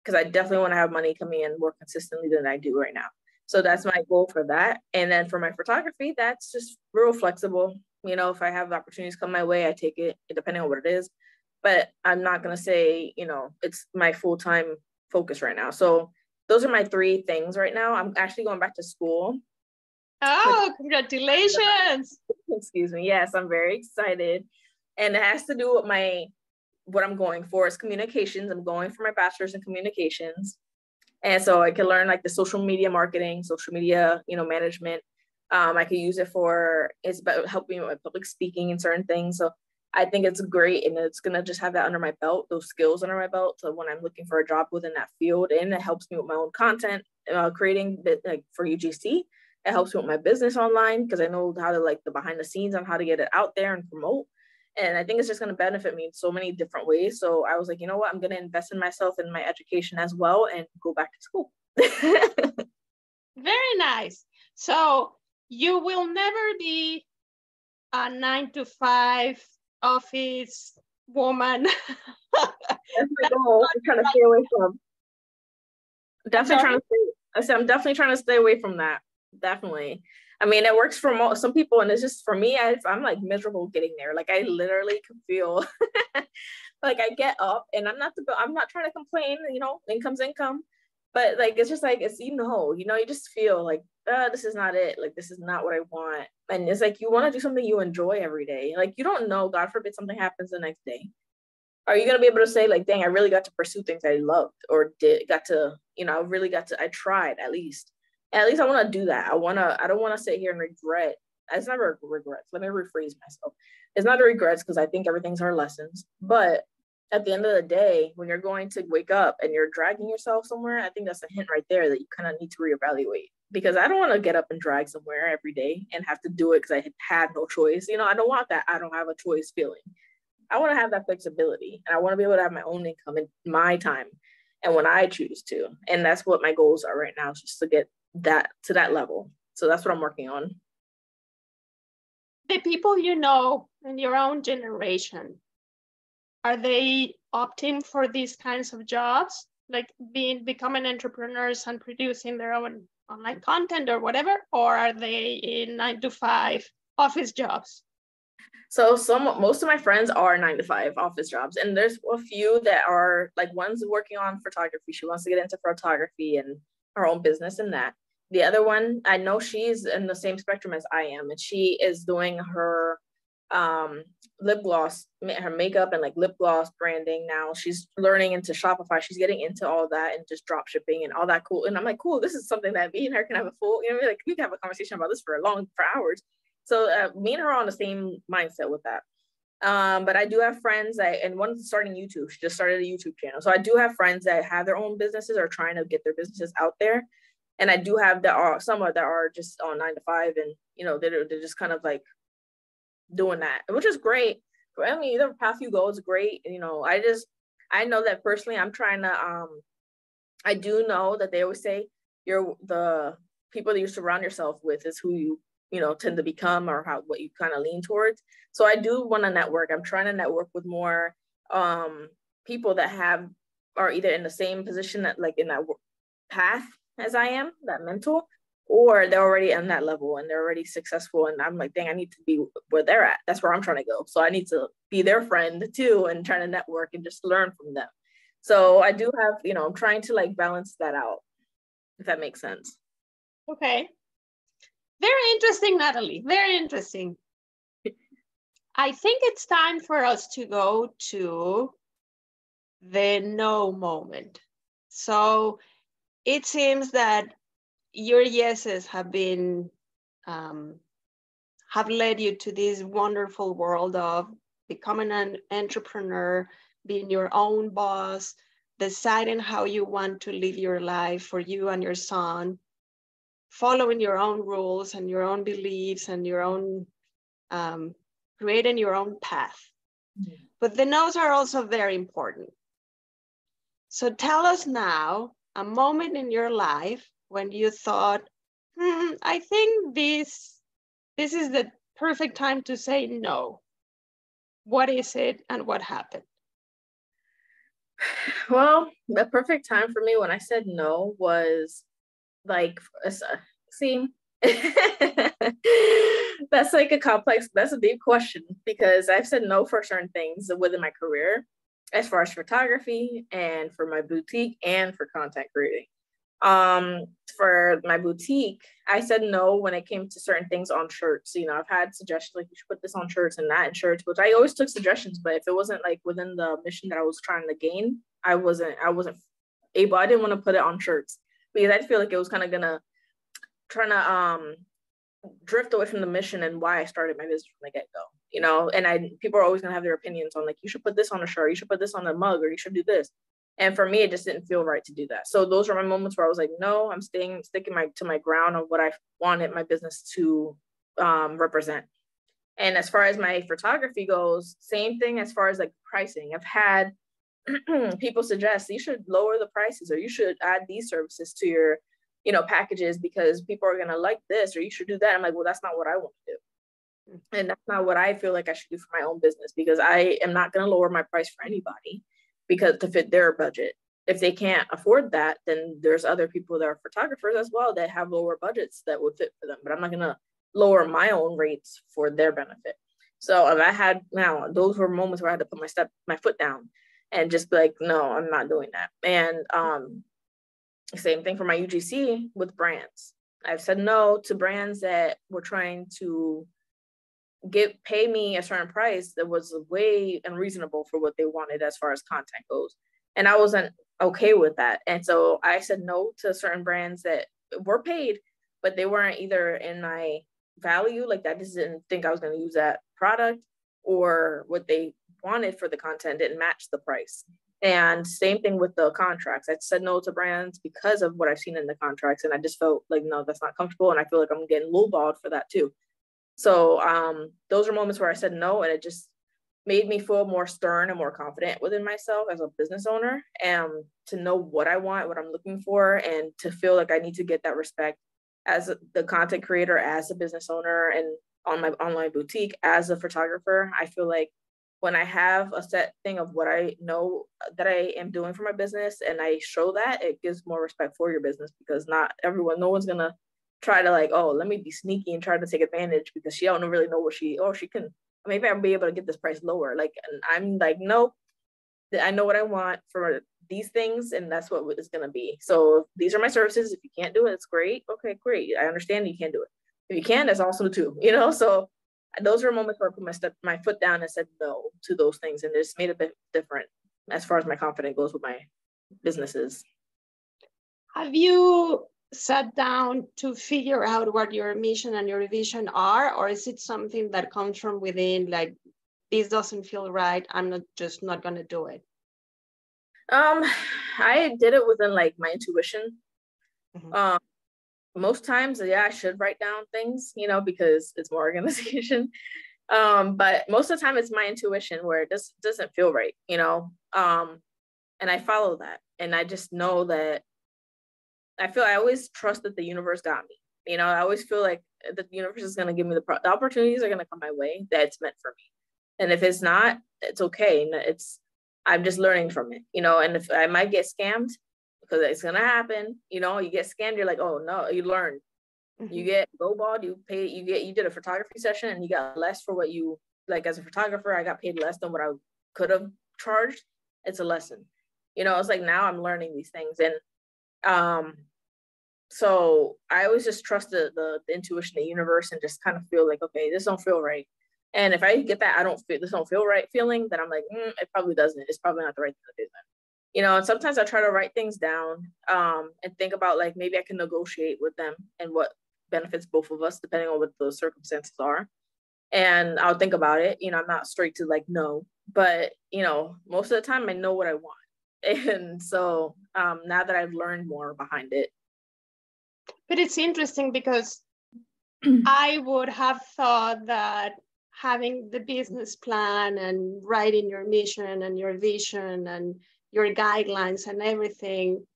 Because I definitely want to have money coming in more consistently than I do right now. So that's my goal for that. And then for my photography, that's just real flexible. You know, if I have opportunities come my way, I take it, depending on what it is. But I'm not going to say, you know, it's my full time focus right now. So those are my three things right now. I'm actually going back to school. Oh, congratulations. Excuse me. Yes, I'm very excited. And it has to do with my what I'm going for is communications. I'm going for my bachelor's in communications. And so I can learn like the social media marketing, social media, you know, management. Um, I could use it for it's about helping with public speaking and certain things. So I think it's great and it's gonna just have that under my belt, those skills under my belt. So when I'm looking for a job within that field, and it helps me with my own content, uh, creating like for UGC. It helps me with my business online because I know how to like the behind the scenes on how to get it out there and promote. And I think it's just going to benefit me in so many different ways. So I was like, you know what? I'm going to invest in myself and my education as well and go back to school. Very nice. So you will never be a nine to five office woman. That's my goal. I'm trying to stay away from. Definitely trying to stay. I said I'm definitely trying to stay away from that. Definitely. I mean, it works for mo- some people, and it's just for me. I, I'm like miserable getting there. Like I literally can feel like I get up, and I'm not the. I'm not trying to complain. You know, income's income, but like it's just like it's you know, you know, you just feel like uh, this is not it. Like this is not what I want. And it's like you want to do something you enjoy every day. Like you don't know, God forbid something happens the next day. Are you gonna be able to say like, dang, I really got to pursue things I loved or did got to, you know, I really got to I tried at least. At least I want to do that. I wanna, I don't want to sit here and regret. It's never regrets. Let me rephrase myself. It's not the regrets because I think everything's our lessons. But at the end of the day, when you're going to wake up and you're dragging yourself somewhere, I think that's a hint right there that you kind of need to reevaluate because I don't want to get up and drag somewhere every day and have to do it because I had no choice. You know, I don't want that. I don't have a choice feeling. I want to have that flexibility and I want to be able to have my own income in my time and when I choose to. And that's what my goals are right now, is just to get that to that level. So that's what I'm working on. The people you know in your own generation, are they opting for these kinds of jobs? Like being becoming entrepreneurs and producing their own online content or whatever, or are they in nine to five office jobs? So some most of my friends are nine to five office jobs, and there's a few that are like one's working on photography. She wants to get into photography and her own business in that. The other one, I know she's in the same spectrum as I am, and she is doing her um lip gloss her makeup and like lip gloss branding now. She's learning into shopify. She's getting into all that and just drop shipping and all that cool. And i'm like cool this is something that me and her can have a full you know like we can have a conversation about this for a long for hours. So uh, me and her are on the same mindset with that. Um but i do have friends that and one's starting youtube. She just started a youtube channel. So i do have friends that have their own businesses or trying to get their businesses out there and i do have that are some of that are just on nine to five and you know they're, they're just kind of like doing that, which is great. I mean, either path you go is great. You know, I just I know that personally. I'm trying to. Um, I do know that they always say you're the people that you surround yourself with is who you you know tend to become or how what you kind of lean towards. So I do want to network. I'm trying to network with more um people that have are either in the same position that like in that path as I am, that mental, or they're already on that level and they're already successful and i'm like dang i need to be where they're at. That's where i'm trying to go. So i need to be their friend too and trying to network and just learn from them. So i do have you know i'm trying to like balance that out if that makes sense. Okay. Very interesting natalie. Very interesting. I think it's time for us to go to the no moment. So it seems that your yeses have been um, have led you to this wonderful world of becoming an entrepreneur, being your own boss, deciding how you want to live your life for you and your son, following your own rules and your own beliefs and your own um, creating your own path. Mm-hmm. But the no's are also very important. So tell us now a moment in your life when you thought, hmm, I think this this is the perfect time to say no? What is it and what happened? Well, the perfect time for me when I said no was like, uh, see, that's like a complex, that's a deep question because I've said no for certain things within my career, as far as photography and for my boutique and for content creating um for my boutique i said no when it came to certain things on shirts you know i've had suggestions like you should put this on shirts and that in shirts which i always took suggestions but if it wasn't like within the mission that i was trying to gain i wasn't i wasn't able i didn't want to put it on shirts because i feel like it was kind of gonna trying to um drift away from the mission and why I started my business from the get go. You know, and I people are always gonna have their opinions on like you should put this on a shirt, you should put this on a mug, or you should do this. And for me, it just didn't feel right to do that. So those are my moments where I was like, no, I'm staying sticking my to my ground on what I wanted my business to um, represent. And as far as my photography goes, same thing as far as like pricing. I've had people suggest you should lower the prices or you should add these services to your you know packages because people are going to like this or you should do that i'm like well that's not what i want to do. And that's not what i feel like i should do for my own business because i am not going to lower my price for anybody because to fit their budget. If they can't afford that then there's other people that are photographers as well that have lower budgets that would fit for them but i'm not going to lower my own rates for their benefit. So i had now those were moments where i had to put my step my foot down and just be like no i'm not doing that. And um same thing for my UGC with brands. I've said no to brands that were trying to get pay me a certain price that was way unreasonable for what they wanted as far as content goes. And I wasn't okay with that. And so I said no to certain brands that were paid, but they weren't either in my value, like I just didn't think I was going to use that product or what they wanted for the content didn't match the price. And same thing with the contracts. I said no to brands because of what I've seen in the contracts. And I just felt like, no, that's not comfortable. And I feel like I'm getting lowballed for that too. So um, those are moments where I said no. And it just made me feel more stern and more confident within myself as a business owner and to know what I want, what I'm looking for, and to feel like I need to get that respect as the content creator, as a business owner, and on my online boutique, as a photographer. I feel like when I have a set thing of what I know that I am doing for my business and I show that, it gives more respect for your business because not everyone, no one's gonna try to like, oh, let me be sneaky and try to take advantage because she don't really know what she, oh, she can, maybe I'll be able to get this price lower. Like, I'm like, nope, I know what I want for these things and that's what it's gonna be. So these are my services. If you can't do it, it's great. Okay, great. I understand you can't do it. If you can, that's awesome too, you know? So those were moments where I put my step my foot down and said no to those things, and it's made a bit different as far as my confidence goes with my businesses. Have you sat down to figure out what your mission and your vision are, or is it something that comes from within? Like this doesn't feel right. I'm not just not gonna do it. Um, I did it within like my intuition. Mm-hmm. Um, most times, yeah, I should write down things, you know, because it's more organization. um, but most of the time, it's my intuition where it just doesn't feel right, you know. Um, and I follow that, and I just know that I feel I always trust that the universe got me. You know, I always feel like the universe is going to give me the, pro- the opportunities are going to come my way that's meant for me. And if it's not, it's okay. It's I'm just learning from it, you know. And if I might get scammed, because it's gonna happen. You know, you get scammed, you're like, oh no, you learn. Mm-hmm. You get lowballed, you pay, you get, you did a photography session and you got less for what you like as a photographer. I got paid less than what I could have charged. It's a lesson. You know, it's like now I'm learning these things, and um, so I always just trust the, the, the intuition, the universe, and just kind of feel like, okay, this don't feel right. And if I get that, I don't feel this don't feel right feeling, then I'm like, mm, it probably doesn't. It's probably not the right thing to do then you know and sometimes i try to write things down um, and think about like maybe i can negotiate with them and what benefits both of us depending on what the circumstances are and i'll think about it you know i'm not straight to like no but you know most of the time i know what i want and so um, now that i've learned more behind it but it's interesting because i would have thought that having the business plan and writing your mission and your vision and your guidelines and everything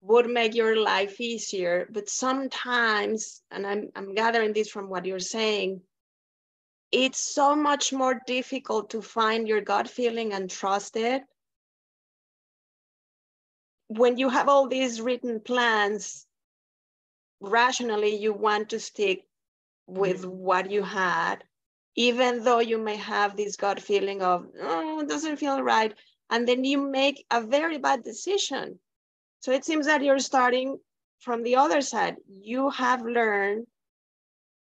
would make your life easier. But sometimes, and I'm, I'm gathering this from what you're saying, it's so much more difficult to find your gut feeling and trust it. When you have all these written plans, rationally, you want to stick with mm-hmm. what you had, even though you may have this gut feeling of, oh, it doesn't feel right and then you make a very bad decision. So it seems that you're starting from the other side. You have learned,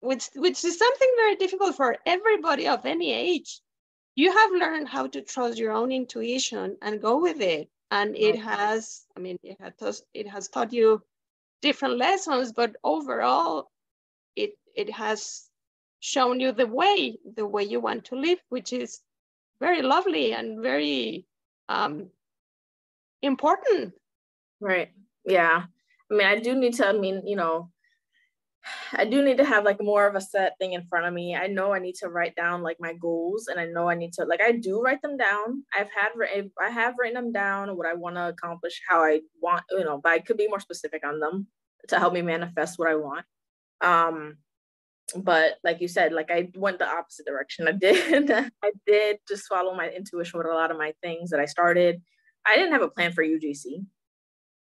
which, which is something very difficult for everybody of any age. You have learned how to trust your own intuition and go with it. And it has, I mean, it has, it has taught you different lessons, but overall, it, it has shown you the way, the way you want to live, which is very lovely and very um, important. Right. Yeah. I mean, I do need to, I mean, you know, I do need to have like more of a set thing in front of me. I know I need to write down like my goals and I know I need to like I do write them down. I've had I have written them down what I want to accomplish, how I want, you know, but I could be more specific on them to help me manifest what I want. Um but like you said, like I went the opposite direction. I did I did just follow my intuition with a lot of my things that I started. I didn't have a plan for UGC.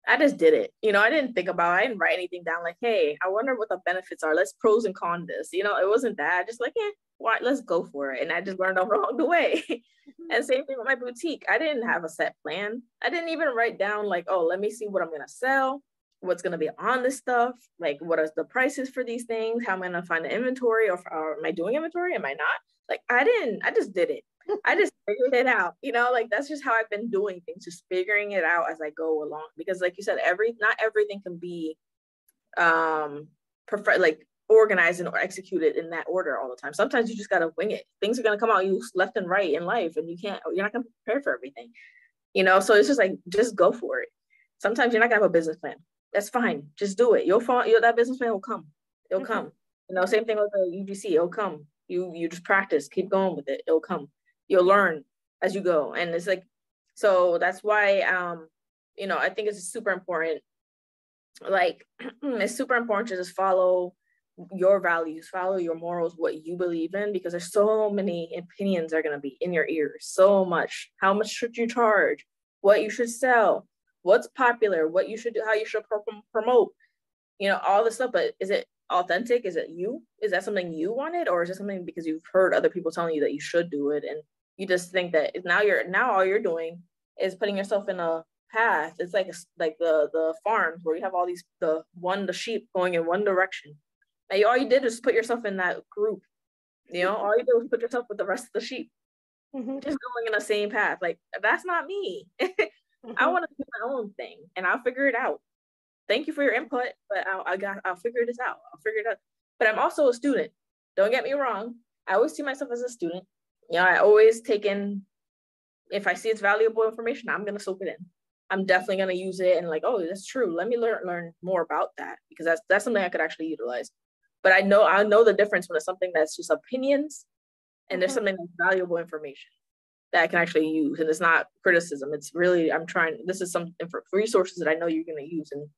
I just did it. You know, I didn't think about it. I didn't write anything down like, hey, I wonder what the benefits are. Let's pros and cons this. You know, it wasn't that. Just like, yeah, why let's go for it. And I just learned along the way. Mm-hmm. and same thing with my boutique. I didn't have a set plan. I didn't even write down like, oh, let me see what I'm gonna sell, what's gonna be on this stuff, like what are the prices for these things, how am I gonna find the inventory, or, or am I doing inventory? Am I not? Like I didn't, I just did it. I just figured it out, you know, like that's just how I've been doing things, just figuring it out as I go along. Because like you said, every not everything can be um prefer like organized and or executed in that order all the time. Sometimes you just gotta wing it. Things are gonna come out you left and right in life, and you can't you're not gonna prepare for everything. You know, so it's just like just go for it. Sometimes you're not gonna have a business plan. That's fine. Just do it. You'll fall. You'll, that business plan will come. It'll mm-hmm. come. You know, same thing with the UGC. It'll come. You you just practice. Keep going with it. It'll come you'll learn as you go. And it's like so that's why um you know i think it's super important like it's super important to just follow your values follow your morals what you believe in because there's so many opinions are going to be in your ears so much. How much should you charge? What you should sell? What's popular? What you should do? How you should promote? You know all this stuff but is it authentic? Is it you? Is that something you wanted or is it something because you've heard other people telling you that you should do it? And you just think that now you're now all you're doing is putting yourself in a path. It's like like the the farms where you have all these the one the sheep going in one direction. And all you did is put yourself in that group. You know, all you did was put yourself with the rest of the sheep, mm-hmm. just going in the same path. Like that's not me. mm-hmm. I want to do my own thing, and I'll figure it out. Thank you for your input, but I'll, I got I'll figure this out. I'll figure it out. But I'm also a student. Don't get me wrong. I always see myself as a student you know, I always take in, if I see it's valuable information, I'm going to soak it in. I'm definitely going to use it and like, oh, that's true. Let me learn learn more about that because that's that's something I could actually utilize. But I know I know the difference when it's something that's just opinions and there's mm-hmm. something that's valuable information that I can actually use. And it's not criticism. It's really I'm trying. This is some resources that I know you're going to use and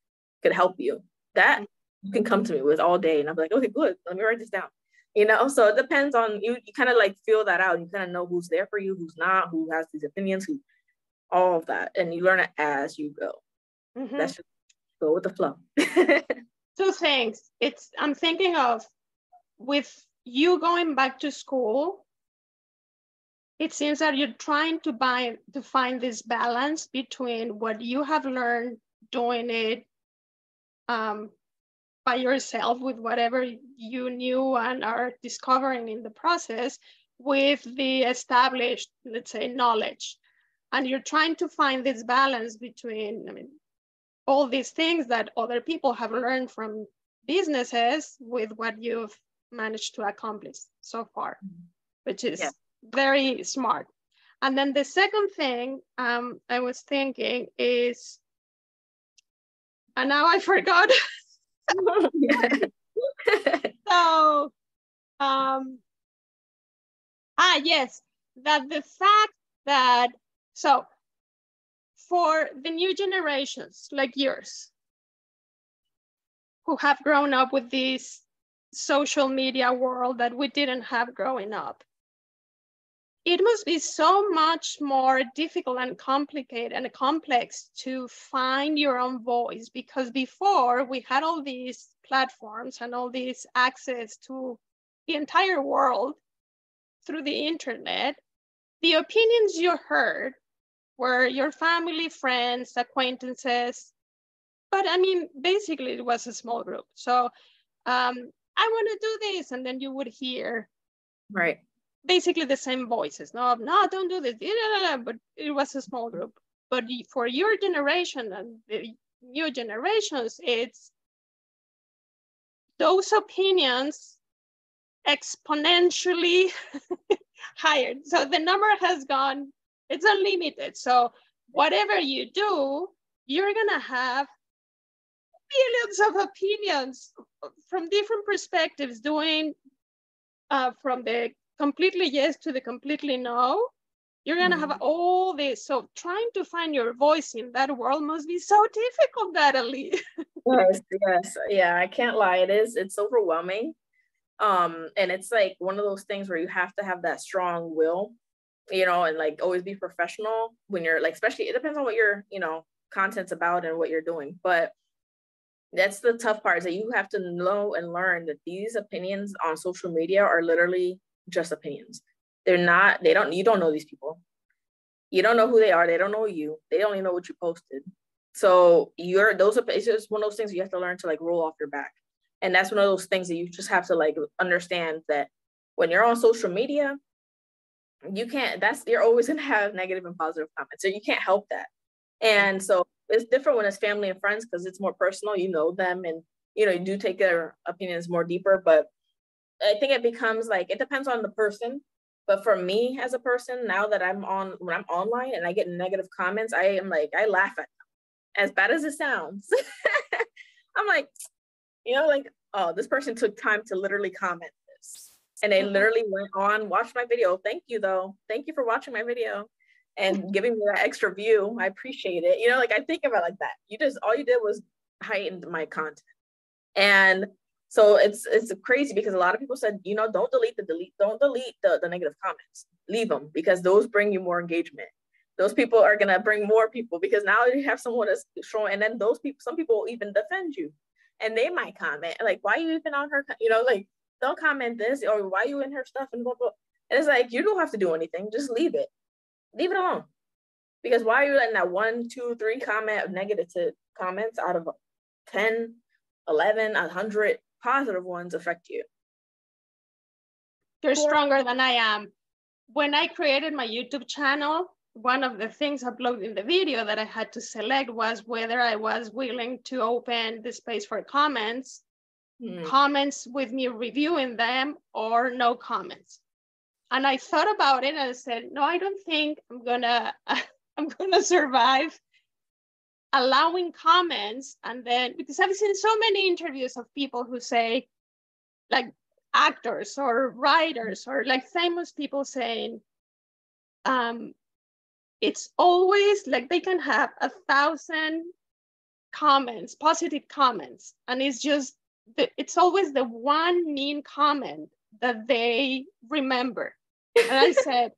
could help you. That mm-hmm. you can come to me with all day, and I'm like, okay, good. Let me write this down you know so it depends on you you kind of like feel that out. You kind of know who's there for you who's not who has these opinions who all of that and you learn it as you go. Mm-hmm. that's just go with the flow. Two things it's i'm thinking of with you going back to school it seems that you're trying to buy to find this balance between what you have learned doing it um, by yourself with whatever you knew and are discovering in the process with the established, let's say, knowledge. And you're trying to find this balance between, I mean, all these things that other people have learned from businesses with what you've managed to accomplish so far, which is yeah. very smart. And then the second thing um, I was thinking is, and now I forgot so, um, ah, yes, that the fact that, so for the new generations like yours, who have grown up with this social media world that we didn't have growing up, it must be so much more difficult and complicated and complex to find your own voice because before we had all these platforms and all this access to the entire world through the internet the opinions you heard were your family friends acquaintances. But i mean basically it was a small group. So um, i want to do this and then you would hear right basically the same voices. No, no, don't do this. But it was a small group. But for your generation and the new generations, it's those opinions exponentially higher. So the number has gone, it's unlimited. So whatever you do, you're gonna have billions of opinions from different perspectives doing uh, from the completely yes to the completely no you're gonna mm-hmm. have all this so trying to find your voice in that world must be so difficult natalie. Yes yes. Yeah i can't lie. It is it's overwhelming. Um and it's like one of those things where you have to have that strong will you know and like always be professional when you're like especially it depends on what your you know content's about and what you're doing. But that's the tough part is that you have to know and learn that these opinions on social media are literally just opinions. They're not they don't you don't know these people. You don't know who they are. They don't know you. They only know what you posted. So you're those are, it's just one of those things you have to learn to like roll off your back. And that's one of those things that you just have to like understand that when you're on social media you can't that's you're always going to have negative and positive comments. So you can't help that. And so it's different when it's family and friends because it's more personal. You know them and you know you do take their opinions more deeper but i think it becomes like it depends on the person but for me as a person now that i'm on when i'm online and i get negative comments i am like i laugh at them. As bad as it sounds i'm like you know like oh this person took time to literally comment this. And they mm-hmm. literally went on watched my video. Thank you though. Thank you for watching my video and giving me that extra view. I appreciate it. You know like i think about like that. You just all you did was heightened my content. And so it's it's crazy because a lot of people said you know don't delete the delete don't delete the, the negative comments. Leave them because those bring you more engagement. Those people are gonna bring more people because now you have someone that's showing and then those people some people even defend you. And they might comment like why you even on her you know like don't comment this or why you in her stuff? and blah blah and it's like you don't have to do anything just leave it. Leave it alone. Because why are you letting that one two three comment of negative comments out of 10 11 100 positive ones affect you. You're stronger than I am. When I created my YouTube channel, one of the things uploaded in the video that I had to select was whether I was willing to open the space for comments, mm. comments with me reviewing them, or no comments. And I thought about it and I said, no, I don't think I'm gonna I'm gonna survive allowing comments and then because I've seen so many interviews of people who say like actors or writers or like famous people saying um it's always like they can have a thousand comments positive comments and it's just the, it's always the one mean comment that they remember. And i said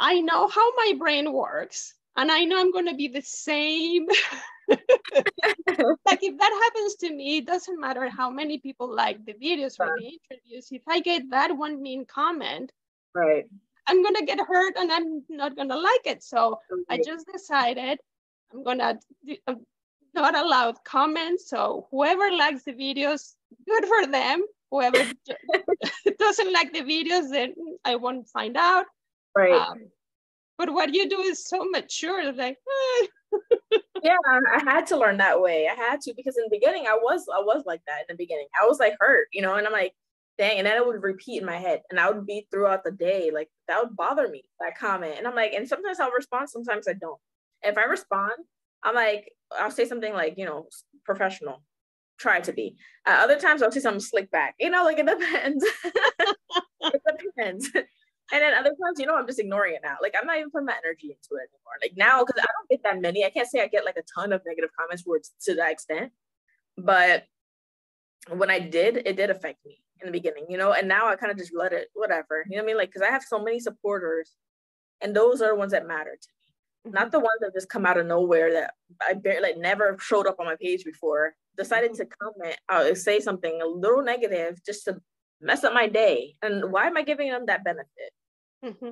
i know how my brain works and I know I'm going to be the same. like if that happens to me, it doesn't matter how many people like the videos or the interviews. If I get that one mean comment, right, I'm going to get hurt and I'm not going to like it. So I just decided I'm going to uh, not allow comments. So whoever likes the videos, good for them. Whoever doesn't like the videos, then I won't find out. Right. Um, but what you do is so mature like yeah i had to learn that way. I had to because in the beginning i was i was like that in the beginning. I was like hurt you know and i'm like dang and then it would repeat in my head and i would be throughout the day like that would bother me that comment. And i'm like and sometimes i'll respond sometimes i don't. If i respond i'm like i'll say something like you know professional. Try to be. Uh, other times i'll say something slick back. You know like it depends. It depends and then other times, you know, I'm just ignoring it now. Like I'm not even putting my energy into it anymore. Like now, because I don't get that many. I can't say I get like a ton of negative comments where to that extent. But when I did, it did affect me in the beginning, you know, and now I kind of just let it, whatever. You know what I mean? Like, because I have so many supporters, and those are the ones that matter to me. Mm-hmm. Not the ones that just come out of nowhere that I barely like never showed up on my page before. Decided mm-hmm. to comment, uh, say something a little negative just to mess up my day. And why am I giving them that benefit? Mm-hmm.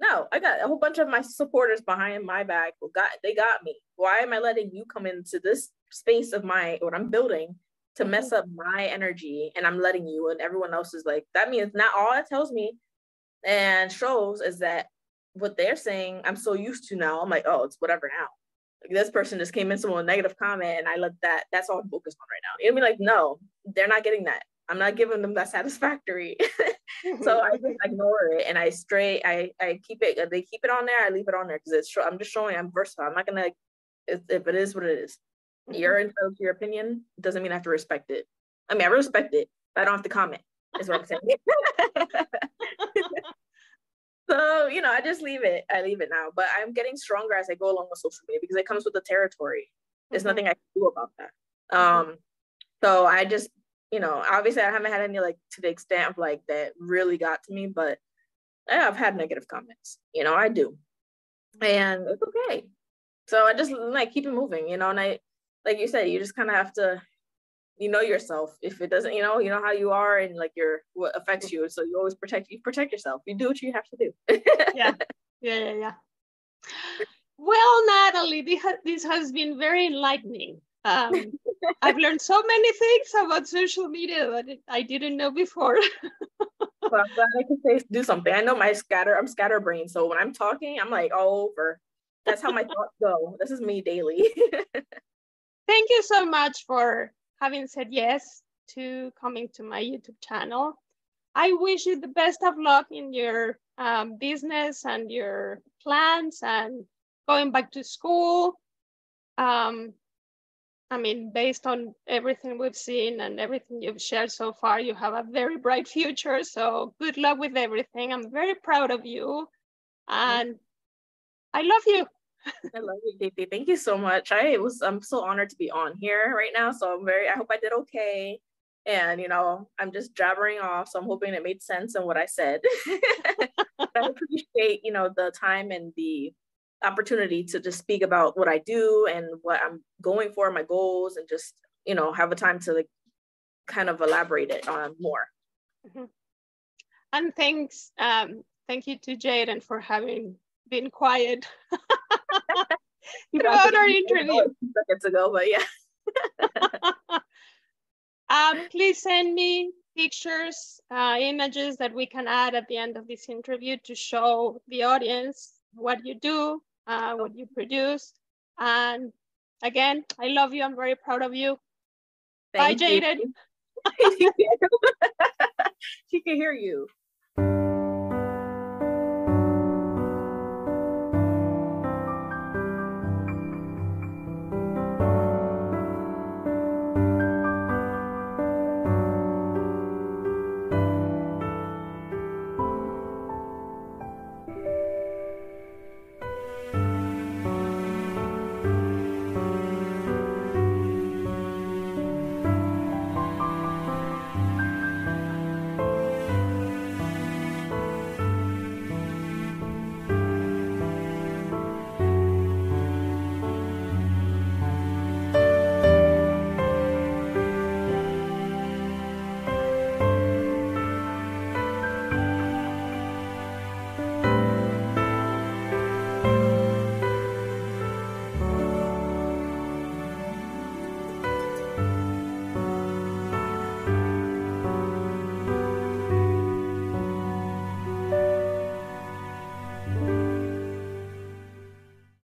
No, I got a whole bunch of my supporters behind my back. Got they got me. Why am I letting you come into this space of my what I'm building to mm-hmm. mess up my energy? And I'm letting you, and everyone else is like that means not all it tells me and shows is that what they're saying I'm so used to now. I'm like, oh, it's whatever now. this person just came in with a negative comment and I let that that's all I'm focused on right now. You'll be like, no, they're not getting that. I'm not giving them that satisfactory. so I just ignore it and I straight I I keep it they keep it on there, I leave it on there because it's I'm just showing I'm versatile. I'm not gonna if, if it is what it is. You're entitled to your opinion, doesn't mean I have to respect it. I mean I respect it, but I don't have to comment, is what I'm saying. so you know i just leave it i leave it now but i'm getting stronger as i go along with social media because it comes with the territory there's mm-hmm. nothing i can do about that mm-hmm. um so i just you know obviously i haven't had any like to the extent of like that really got to me but yeah, i've had negative comments you know i do. And it's okay. So i just like keep it moving you know and i like you said you just kind of have to you know yourself. If it doesn't you know you know how you are and like your what affects you so you always protect you protect yourself. You do what you have to do. Yeah. Yeah yeah yeah. Well natalie this has been very enlightening um, i've learned so many things about social media that i didn't know before. Well, i'm glad i can say do something. I know my scatter i'm scatterbrain so when i'm talking i'm like all over. That's how my thoughts go. This is me daily. Thank you so much for having said yes to coming to my YouTube channel. I wish you the best of luck in your um, business and your plans and going back to school. Um, I mean, based on everything we've seen and everything you've shared so far, you have a very bright future. So good luck with everything. I'm very proud of you and I love you. I love you, Diti. Thank you so much. I was I'm so honored to be on here right now. So I'm very I hope I did okay. And you know, I'm just jabbering off. So I'm hoping it made sense in what I said. I appreciate, you know, the time and the opportunity to just speak about what I do and what I'm going for, my goals, and just, you know, have a time to like kind of elaborate it on more. Mm-hmm. And thanks, um, thank you to Jaden for having been quiet throughout our interview. Seconds ago, but yeah. um, please send me pictures, uh, images that we can add at the end of this interview to show the audience what you do, uh, what you produce. And again, I love you. I'm very proud of you. Thank Bye, Jaden. she can hear you.